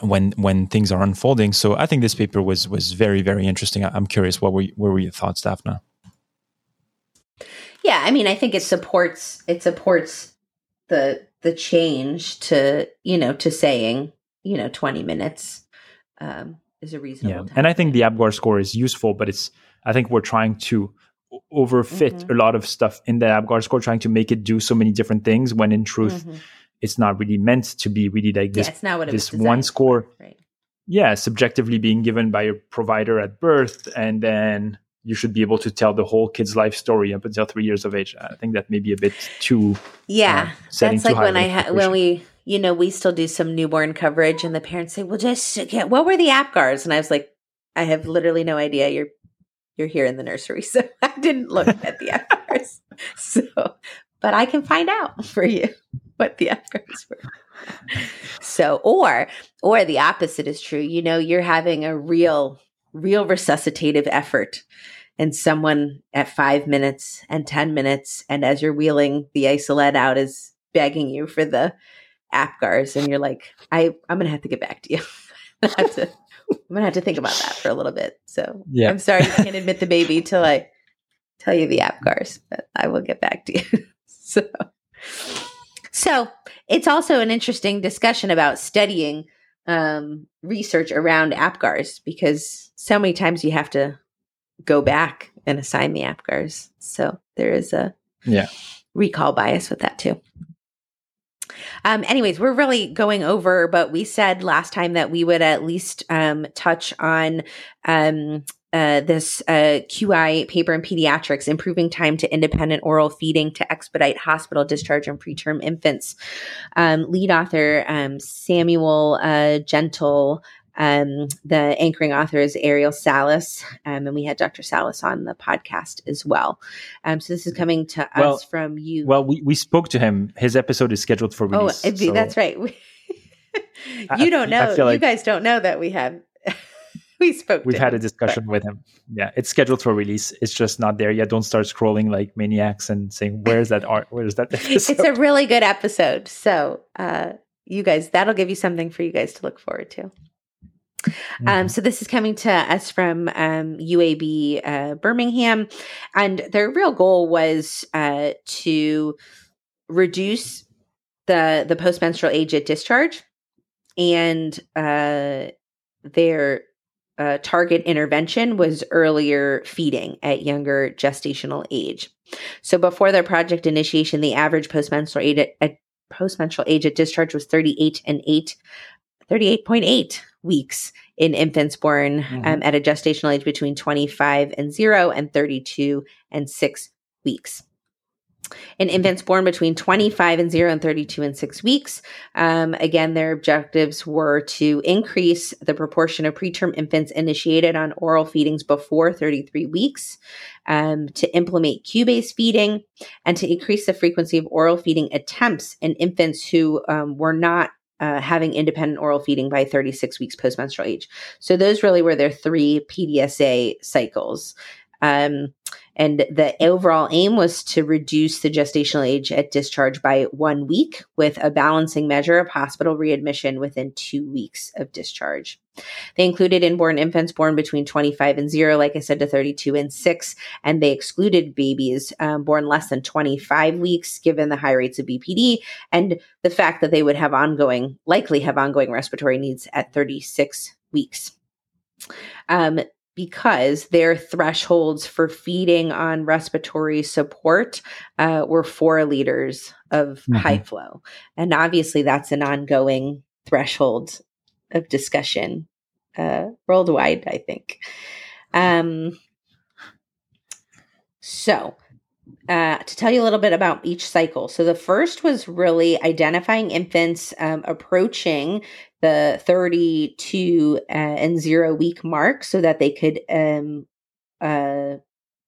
[SPEAKER 2] when when things are unfolding. So I think this paper was was very very interesting. I'm curious what were what were your thoughts, Daphna?
[SPEAKER 1] Yeah, I mean, I think it supports it supports the the change to you know to saying you know 20 minutes um, is a reasonable.
[SPEAKER 5] Yeah, and I think the APGAR score is useful, but it's I think we're trying to overfit mm-hmm. a lot of stuff in the APGAR score, trying to make it do so many different things when in truth. Mm-hmm it's not really meant to be really like this.
[SPEAKER 1] Yeah, it's not what
[SPEAKER 5] this one score.
[SPEAKER 1] Right.
[SPEAKER 5] Yeah, subjectively being given by a provider at birth, and then you should be able to tell the whole kid's life story up until three years of age. I think that may be a bit too.
[SPEAKER 1] Yeah, uh, that's like when I ha- when we you know we still do some newborn coverage, and the parents say, "Well, just get what were the APGARs?" And I was like, "I have literally no idea. You're you're here in the nursery, so I didn't look at the APGARs. so, but I can find out for you." What the efforts were. so, or or the opposite is true. You know, you're having a real, real resuscitative effort, and someone at five minutes and ten minutes, and as you're wheeling the isolette out, is begging you for the APGARs, and you're like, I I'm gonna have to get back to you. I have to, I'm gonna have to think about that for a little bit. So yeah. I'm sorry I can't admit the baby till I tell you the APGARs, but I will get back to you. so so it's also an interesting discussion about studying um, research around APGARs because so many times you have to go back and assign the APGARs. So there is a
[SPEAKER 5] yeah
[SPEAKER 1] recall bias with that too. Um, anyways, we're really going over, but we said last time that we would at least um, touch on um, uh, this uh, QI paper in pediatrics, improving time to independent oral feeding to expedite hospital discharge in preterm infants. Um, lead author um, Samuel uh, Gentle. Um, the anchoring author is Ariel Salas, um, and we had Dr. Salas on the podcast as well. Um, so this is coming to well, us from you.
[SPEAKER 5] Well, we, we spoke to him. His episode is scheduled for oh, release.
[SPEAKER 1] Oh, so that's right. you don't know. Like, you guys don't know that we have we spoke.
[SPEAKER 5] We've had
[SPEAKER 1] him,
[SPEAKER 5] a discussion but. with him. Yeah, it's scheduled for release. It's just not there yet. Don't start scrolling like maniacs and saying, "Where's that art? Where's that?"
[SPEAKER 1] Episode? It's a really good episode. So, uh, you guys, that'll give you something for you guys to look forward to. Um, mm-hmm. Um, so this is coming to us from um, UAB uh, Birmingham, and their real goal was uh, to reduce the the postmenstrual age at discharge, and uh, their uh, target intervention was earlier feeding at younger gestational age. So before their project initiation, the average postmenstrual age at, at postmenstrual age at discharge was 38 and 8 38.8 weeks in infants born mm-hmm. um, at a gestational age between 25 and 0 and 32 and 6 weeks in infants born between 25 and 0 and 32 and 6 weeks. Um, again, their objectives were to increase the proportion of preterm infants initiated on oral feedings before 33 weeks, um, to implement cue based feeding, and to increase the frequency of oral feeding attempts in infants who um, were not uh, having independent oral feeding by 36 weeks postmenstrual age. So those really were their three PDSA cycles. Um, and the overall aim was to reduce the gestational age at discharge by one week with a balancing measure of hospital readmission within two weeks of discharge. They included inborn infants born between 25 and 0, like I said, to 32 and 6, and they excluded babies um, born less than 25 weeks, given the high rates of BPD and the fact that they would have ongoing, likely have ongoing respiratory needs at 36 weeks. Um, because their thresholds for feeding on respiratory support uh, were four liters of mm-hmm. high flow. And obviously, that's an ongoing threshold of discussion uh, worldwide, I think. Um, so, uh, to tell you a little bit about each cycle. So, the first was really identifying infants um, approaching the 32 uh, and zero week mark so that they could um, uh,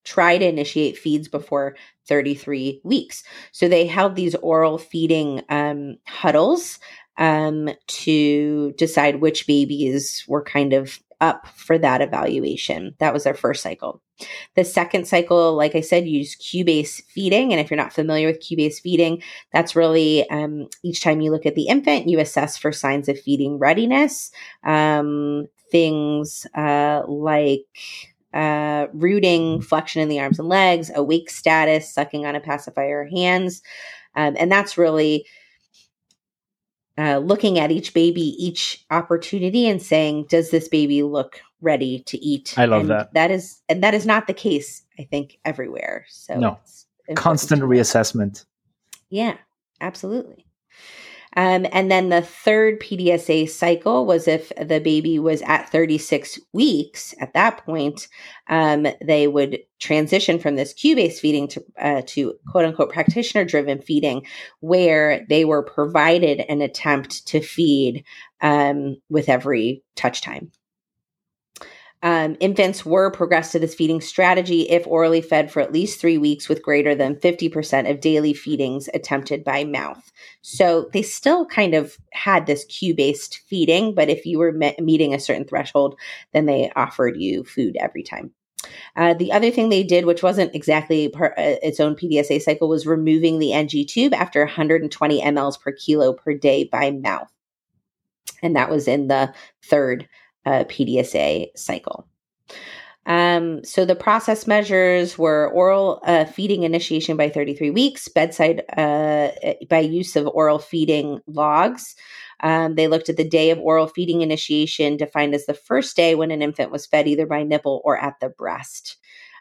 [SPEAKER 1] try to initiate feeds before 33 weeks. So, they held these oral feeding um, huddles um, to decide which babies were kind of up for that evaluation. That was our first cycle. The second cycle, like I said, use cue based feeding. And if you're not familiar with cue based feeding, that's really um, each time you look at the infant, you assess for signs of feeding readiness. Um, things uh, like uh, rooting, flexion in the arms and legs, awake status, sucking on a pacifier hands. Um, and that's really uh, looking at each baby, each opportunity, and saying, "Does this baby look ready to eat?"
[SPEAKER 2] I love
[SPEAKER 1] and
[SPEAKER 2] that.
[SPEAKER 1] That is, and that is not the case. I think everywhere. So
[SPEAKER 2] no, constant reassessment.
[SPEAKER 1] Yeah, absolutely. Um, and then the third PDSA cycle was if the baby was at 36 weeks. At that point, um, they would transition from this cue based feeding to, uh, to quote unquote practitioner driven feeding, where they were provided an attempt to feed um, with every touch time. Um, infants were progressed to this feeding strategy if orally fed for at least three weeks with greater than 50% of daily feedings attempted by mouth. So they still kind of had this cue based feeding, but if you were me- meeting a certain threshold, then they offered you food every time. Uh, the other thing they did, which wasn't exactly part, uh, its own PDSA cycle, was removing the NG tube after 120 mLs per kilo per day by mouth. And that was in the third uh, PDSA cycle. Um, so the process measures were oral uh, feeding initiation by 33 weeks, bedside uh, by use of oral feeding logs. Um, they looked at the day of oral feeding initiation, defined as the first day when an infant was fed either by nipple or at the breast,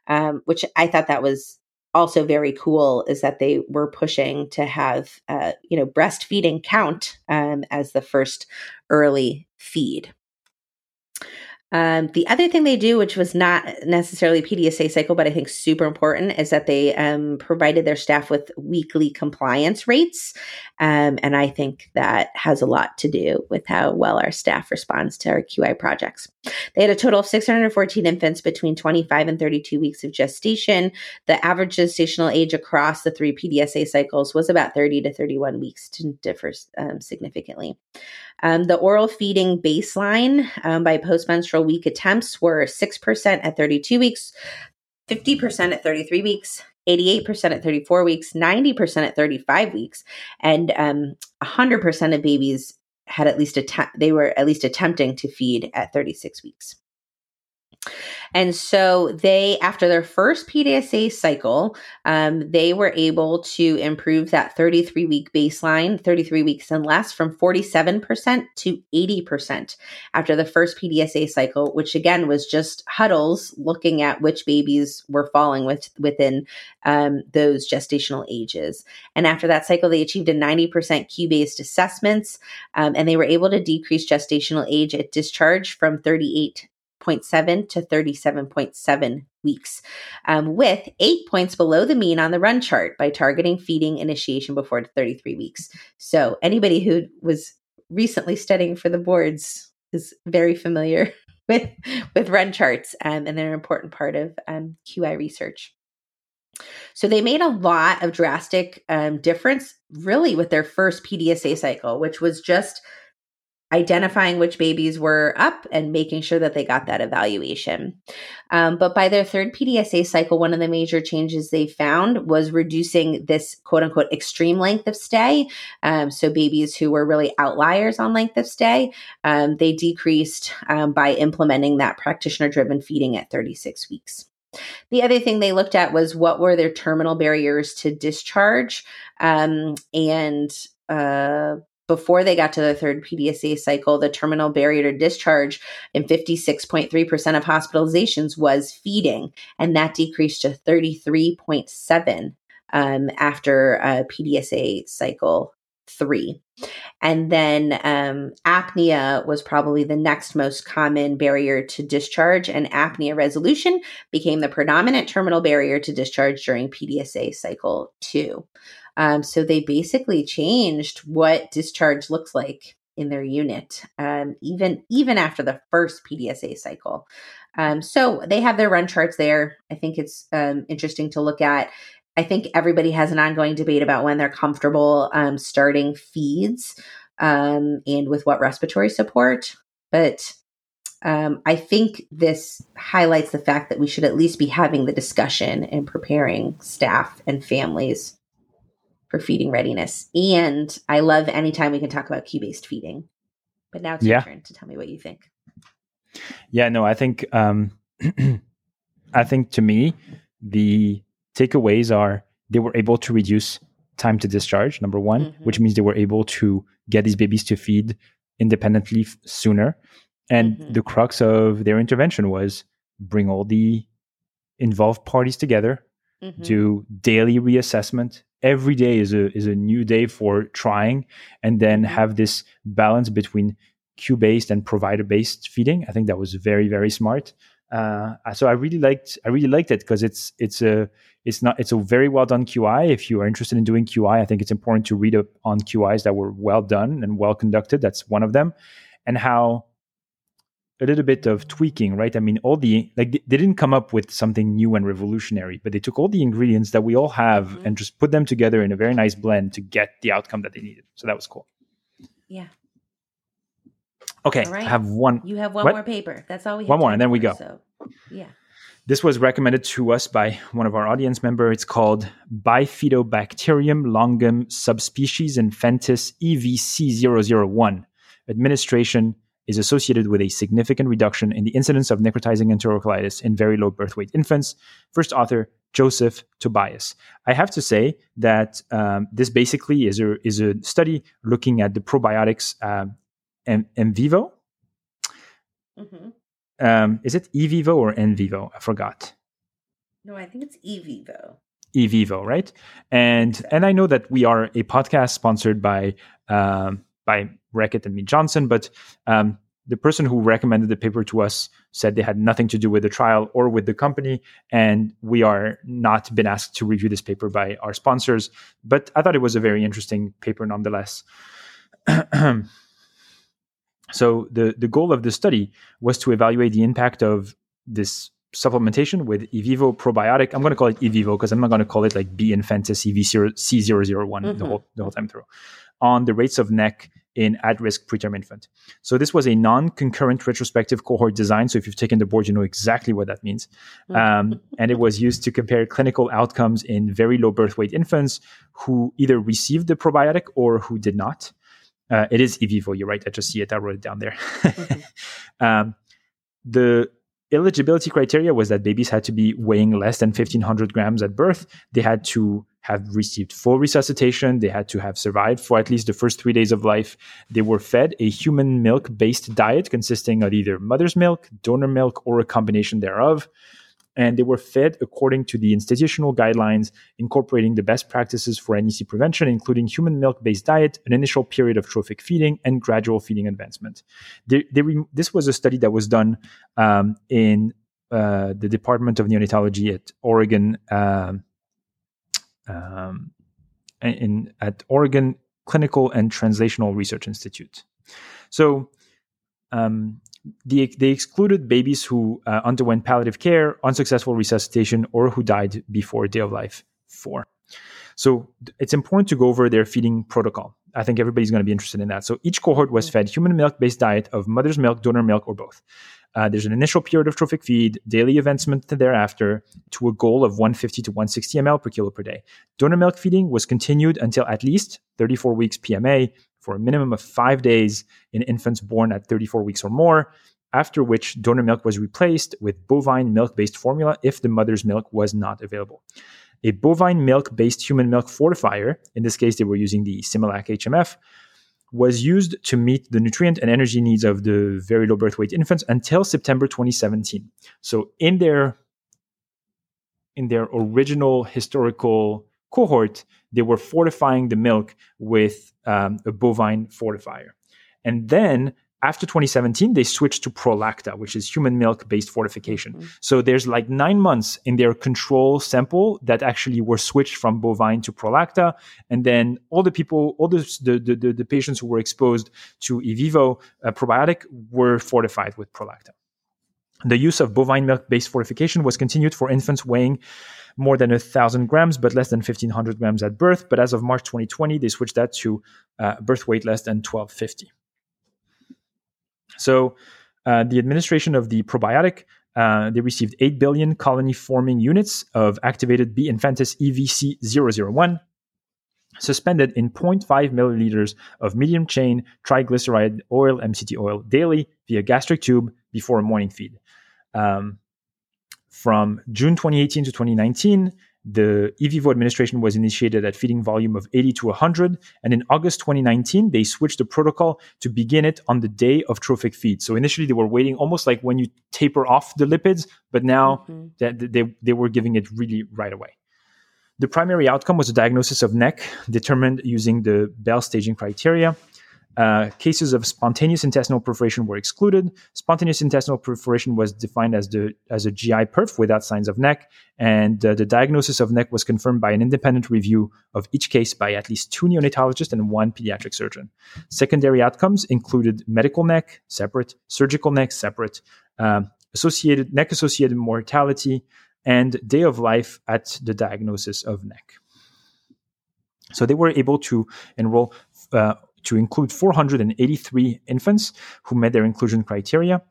[SPEAKER 1] um, which I thought that was also very cool is that they were pushing to have uh, you know breastfeeding count um, as the first early feed um, the other thing they do, which was not necessarily PDSA cycle, but I think super important, is that they um, provided their staff with weekly compliance rates. Um, and I think that has a lot to do with how well our staff responds to our QI projects. They had a total of 614 infants between 25 and 32 weeks of gestation. The average gestational age across the three PDSA cycles was about 30 to 31 weeks, to differ um, significantly. Um, the oral feeding baseline um, by postmenstrual week attempts were 6% at 32 weeks, 50% at 33 weeks, 88% at 34 weeks, 90% at 35 weeks, and um, 100% of babies had at least attempt they were at least attempting to feed at 36 weeks. And so they, after their first PDSA cycle, um, they were able to improve that 33 week baseline, 33 weeks and less, from 47% to 80% after the first PDSA cycle, which again was just huddles looking at which babies were falling with, within um, those gestational ages. And after that cycle, they achieved a 90% cue based assessments um, and they were able to decrease gestational age at discharge from 38 37.7 to 37.7 weeks, um, with eight points below the mean on the run chart by targeting feeding initiation before 33 weeks. So, anybody who was recently studying for the boards is very familiar with with run charts, um, and they're an important part of um, QI research. So they made a lot of drastic um, difference, really, with their first PDSA cycle, which was just identifying which babies were up and making sure that they got that evaluation. Um, but by their third PDSA cycle, one of the major changes they found was reducing this quote unquote extreme length of stay. Um, so, babies who were really outliers on length of stay, um, they decreased um, by implementing that practitioner driven feeding at 36 weeks. The other thing they looked at was what were their terminal barriers to discharge. Um, and uh, before they got to the third PDSA cycle, the terminal barrier to discharge in 56.3% of hospitalizations was feeding, and that decreased to 33.7 um, after uh, PDSA cycle three. And then um, apnea was probably the next most common barrier to discharge, and apnea resolution became the predominant terminal barrier to discharge during PDSA cycle two. Um, so they basically changed what discharge looks like in their unit, um, even even after the first PDSA cycle. Um, so they have their run charts there. I think it's um, interesting to look at. I think everybody has an ongoing debate about when they're comfortable um, starting feeds um, and with what respiratory support. But um, I think this highlights the fact that we should at least be having the discussion and preparing staff and families for feeding readiness. And I love anytime we can talk about cue based feeding. But now it's yeah. your turn to tell me what you think.
[SPEAKER 2] Yeah, no, I think um, I think to me the takeaways are they were able to reduce time to discharge. Number one, mm-hmm. which means they were able to get these babies to feed independently f- sooner. And mm-hmm. the crux of their intervention was bring all the involved parties together, mm-hmm. do daily reassessment, every day is a is a new day for trying and then mm-hmm. have this balance between cue based and provider based feeding. I think that was very very smart. Uh, so i really liked i really liked it because it's it's a it's not it's a very well done qi if you are interested in doing qi i think it's important to read up on qis that were well done and well conducted. That's one of them. And how a little bit of tweaking, right? I mean, all the like they, didn't come up with something new and revolutionary, but they took all the ingredients that we all have mm-hmm. and just put them together in a very nice blend to get the outcome that they needed. So that was cool.
[SPEAKER 1] Yeah.
[SPEAKER 2] Okay, right. I have one.
[SPEAKER 1] You have one what? more paper. That's all we. Have.
[SPEAKER 2] One more, and then we go.
[SPEAKER 1] So, yeah.
[SPEAKER 2] This was recommended to us by one of our audience member. It's called Bifidobacterium longum subspecies infantis EVC001. Administration is associated with a significant reduction in the incidence of necrotizing enterocolitis in very low birth weight infants. First author, Joseph Tobias. I have to say that um, this basically is a, is a study looking at the probiotics um, in, in vivo. Mm-hmm. Um, is it e vivo or in vivo? I forgot.
[SPEAKER 1] No, I think it's e vivo.
[SPEAKER 2] E vivo, right? And and I know that we are a podcast sponsored by um, by Reckitt and Mead Johnson, but um, the person who recommended the paper to us said they had nothing to do with the trial or with the company, and we are not been asked to review this paper by our sponsors. But I thought it was a very interesting paper nonetheless. so the the goal of the study was to evaluate the impact of this supplementation with evivo probiotic. I'm going to call it evivo because I'm not going to call it like B infantis EV0, C001 mm-hmm. the whole the whole time through on the rates of NEC in at-risk preterm infant. So this was a non-concurrent retrospective cohort design. So if you've taken the board, you know exactly what that means. Mm. Um, and it was used to compare clinical outcomes in very low birth weight infants who either received the probiotic or who did not. Uh, it is evivo. You're right. I just see it. I wrote it down there. mm-hmm. um, the eligibility criteria was that babies had to be weighing less than 1500 grams at birth. They had to have received full resuscitation. They had to have survived for at least the first three days of life. They were fed a human milk based diet consisting of either mother's milk, donor milk, or a combination thereof. And they were fed according to the institutional guidelines, incorporating the best practices for NEC prevention, including human milk based diet, an initial period of trophic feeding, and gradual feeding advancement. They, they re- this was a study that was done um, in uh, the Department of Neonatology at Oregon. Um, um, in at Oregon Clinical and Translational Research Institute. So um, the, they excluded babies who uh, underwent palliative care, unsuccessful resuscitation, or who died before day of life four. So it's important to go over their feeding protocol. I think everybody's going to be interested in that. So each cohort was fed human milk based diet of mother's milk, donor milk, or both. Uh, there's an initial period of trophic feed, daily advancement thereafter to a goal of 150 to 160 ml per kilo per day. Donor milk feeding was continued until at least 34 weeks PMA for a minimum of five days in infants born at 34 weeks or more, after which donor milk was replaced with bovine milk based formula if the mother's milk was not available. A bovine milk based human milk fortifier, in this case, they were using the Similac HMF, was used to meet the nutrient and energy needs of the very low birth weight infants until September 2017. So in their in their original historical cohort, they were fortifying the milk with um, a bovine fortifier. And then after 2017, they switched to Prolacta, which is human milk based fortification. Mm-hmm. So there's like nine months in their control sample that actually were switched from bovine to Prolacta. And then all the people, all the, the, the, the patients who were exposed to Evivo uh, probiotic were fortified with Prolacta. The use of bovine milk based fortification was continued for infants weighing more than 1,000 grams, but less than 1,500 grams at birth. But as of March 2020, they switched that to uh, birth weight less than 1250. So uh, the administration of the probiotic, uh, they received 8 billion colony forming units of activated B infantis EVC 001, suspended in 0.5 milliliters of medium chain triglyceride oil, MCT oil, daily via gastric tube before a morning feed. Um, from June 2018 to 2019, the Evivo administration was initiated at feeding volume of 80 to 100. And in August 2019, they switched the protocol to begin it on the day of trophic feed. So initially, they were waiting almost like when you taper off the lipids, but now mm-hmm. that they, they were giving it really right away. The primary outcome was a diagnosis of NEC determined using the Bell staging criteria. Uh, cases of spontaneous intestinal perforation were excluded. Spontaneous intestinal perforation was defined as the as a GI perf without signs of NEC, and uh, the diagnosis of NEC was confirmed by an independent review of each case by at least two neonatologists and one pediatric surgeon. Secondary outcomes included medical NEC separate, surgical NEC separate, um, associated NEC associated mortality, and day of life at the diagnosis of NEC. So they were able to enroll. Uh, to include 483 infants who met their inclusion criteria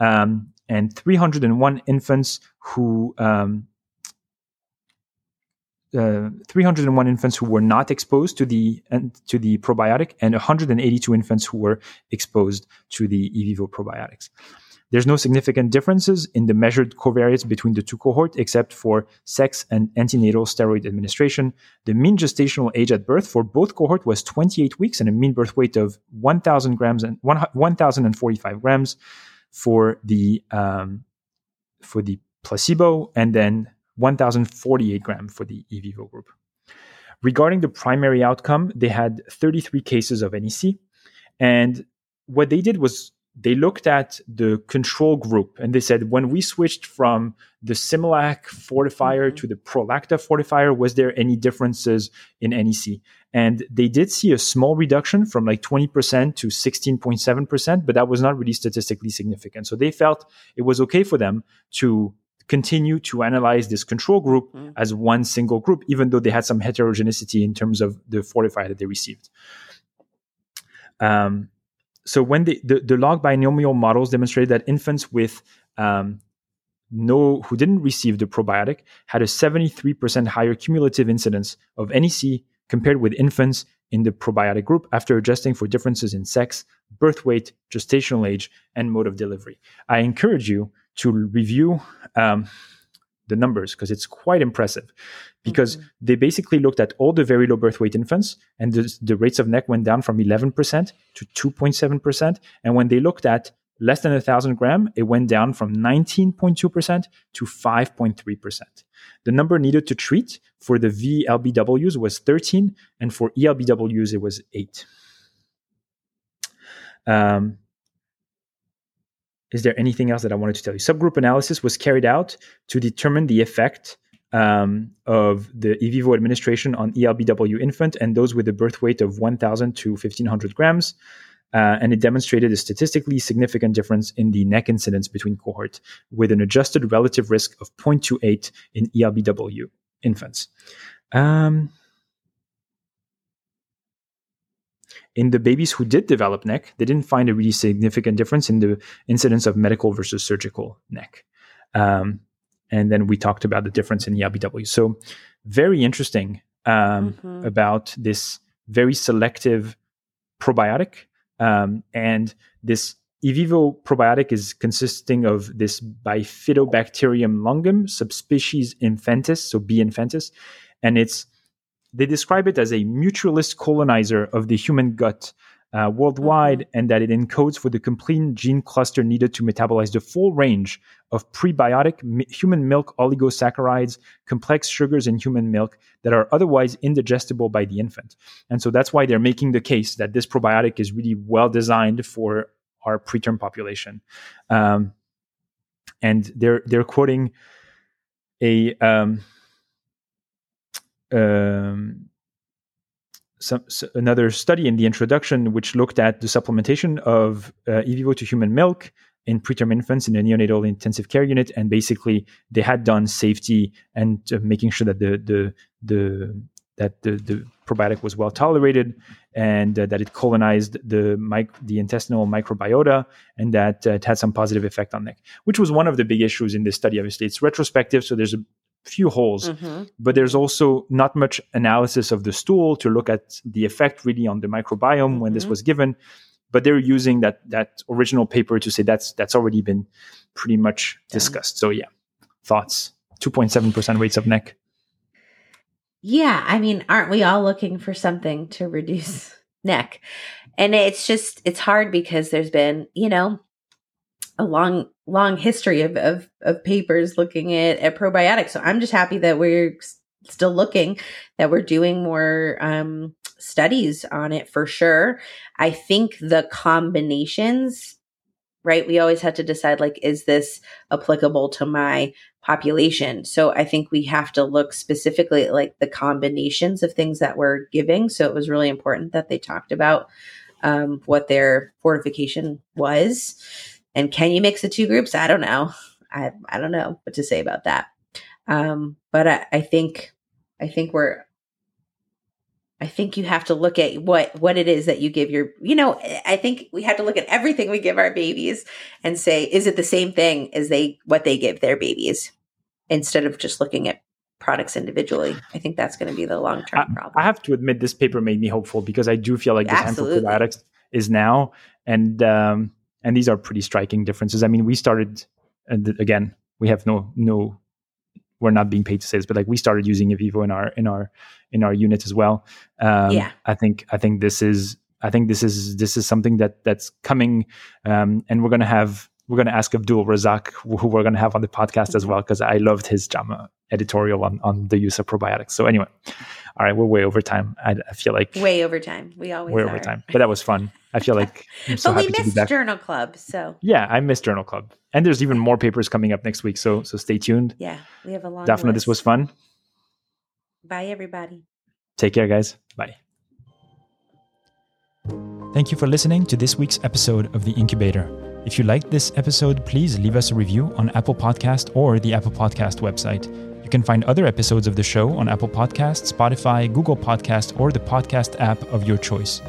[SPEAKER 2] um, and 301 infants who um, uh, 301 infants who were not exposed to the to the probiotic and 182 infants who were exposed to the evivo probiotics. There's no significant differences in the measured covariates between the two cohorts except for sex and antenatal steroid administration. The mean gestational age at birth for both cohorts was 28 weeks and a mean birth weight of 1,000 grams and 1,045 grams for the um, for the placebo and then 1,048 gram for the Evivo group. Regarding the primary outcome, they had 33 cases of NEC. And what they did was they looked at the control group and they said when we switched from the Similac fortifier mm-hmm. to the Prolacta fortifier, was there any differences in NEC? And they did see a small reduction from like 20% to 16.7%, but that was not really statistically significant. So they felt it was okay for them to continue to analyze this control group mm-hmm. as one single group, even though they had some heterogeneity in terms of the fortifier that they received. Um, so when the, the, log binomial models demonstrated that infants with um, no who didn't receive the probiotic had a 73% higher cumulative incidence of NEC compared with infants in the probiotic group after adjusting for differences in sex, birth weight, gestational age, and mode of delivery. I encourage you to review um, the numbers because it's quite impressive because mm-hmm. they basically looked at all the very low birth weight infants and the, the rates of NEC went down from 11% to 2.7%. And when they looked at less than a thousand gram, it went down from 19.2% to 5.3%. The number needed to treat for the VLBWs was 13, and for ELBWs, it was 8. Um, is there anything else that I wanted to tell you? Subgroup analysis was carried out to determine the effect um, of the Evivo administration on ELBW infant and those with a birth weight of 1,000 to 1,500 grams. Uh, and it demonstrated a statistically significant difference in the NEC incidence between cohort with an adjusted relative risk of 0.28 in ELBW infants. Um, in the babies who did develop NEC, they didn't find a really significant difference in the incidence of medical versus surgical NEC. Um, and then we talked about the difference in the LBW. So very interesting um, mm-hmm. about this very selective probiotic um, and this Evivo probiotic is consisting of this Bifidobacterium longum subspecies infantis, so B infantis, and it's they describe it as a mutualist colonizer of the human gut uh, worldwide, mm-hmm. and that it encodes for the complete gene cluster needed to metabolize the full range of prebiotic mi- human milk oligosaccharides, complex sugars in human milk that are otherwise indigestible by the infant. And so that's why they're making the case that this probiotic is really well designed for our preterm population. Um, and they're they're quoting a um, um, some, so another study in the introduction which looked at the supplementation of uh, evivo to human milk in preterm infants in a neonatal intensive care unit and basically they had done safety and uh, making sure that the the the that the, the probiotic was well tolerated and uh, that it colonized the mic- the intestinal microbiota and that uh, it had some positive effect on NEC which was one of the big issues in this study. Obviously it's retrospective so there's a few holes, mm-hmm. but there's also not much analysis of the stool to look at the effect really on the microbiome mm-hmm. when this mm-hmm. was given. But they're using that that original paper to say that's that's already been pretty much discussed. So yeah, thoughts. Two point seven percent rates of NEC.
[SPEAKER 1] Yeah, I mean, aren't we all looking for something to reduce NEC? And it's just it's hard because there's been, you know, a long long history of, of, of papers looking at, at probiotics. So I'm just happy that we're still looking, that we're doing more um, studies on it for sure. I think the combinations, right? We always have to decide like, is this applicable to my population? So I think we have to look specifically at like the combinations of things that we're giving. So it was really important that they talked about um, what their fortification was and can you mix the two groups? I don't know. I I don't know what to say about that. Um, but I, I think I think we're I think you have to look at what what it is that you give your you know I think we have to look at everything we give our babies and say is it the same thing as they what they give their babies instead of just looking at products individually. I think that's going to be the long term problem.
[SPEAKER 2] I have to admit this paper made me hopeful because I do feel like the time for probiotics is now and um, and these are pretty striking differences. I mean, we started and again, we have no no we're not being paid to say this, but like we started using Evivo in our in our in our unit as well. Um, yeah, I think I think this is I think this is this is something that that's coming, um, and we're gonna have we're gonna ask Abdul Razak, who we're gonna have on the podcast as mm-hmm. well, because I loved his JAMA editorial on on the use of probiotics. So anyway, all right, we're way over time. I, I feel like
[SPEAKER 1] way over time. We always way are. over time,
[SPEAKER 2] but that was fun. I feel like
[SPEAKER 1] so but we missed Journal Club, so
[SPEAKER 2] yeah, I missed Journal Club, and there's even more papers coming up next week. So so stay tuned.
[SPEAKER 1] Yeah, we have a long.
[SPEAKER 2] Daphna, this was fun.
[SPEAKER 1] Bye, everybody.
[SPEAKER 2] Take care, guys. Bye.
[SPEAKER 6] Thank you for listening to this week's episode of The Incubator. If you liked this episode, please leave us a review on Apple Podcast or the Apple Podcast website. You can find other episodes of the show on Apple Podcast, Spotify, Google Podcast, or the podcast app of your choice.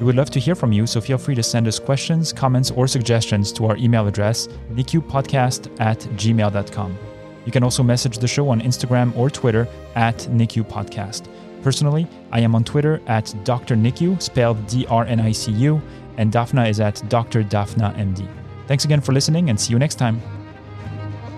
[SPEAKER 6] We would love to hear from you, so feel free to send us questions, comments, or suggestions to our email address, nicupodcast at gmail.com. You can also message the show on Instagram or Twitter at NICU Podcast. Personally, I am on Twitter at Dr. NICU, spelled D R N I C U, and Daphna is at Dr. Daphna MD. Thanks again for listening, and see you next time.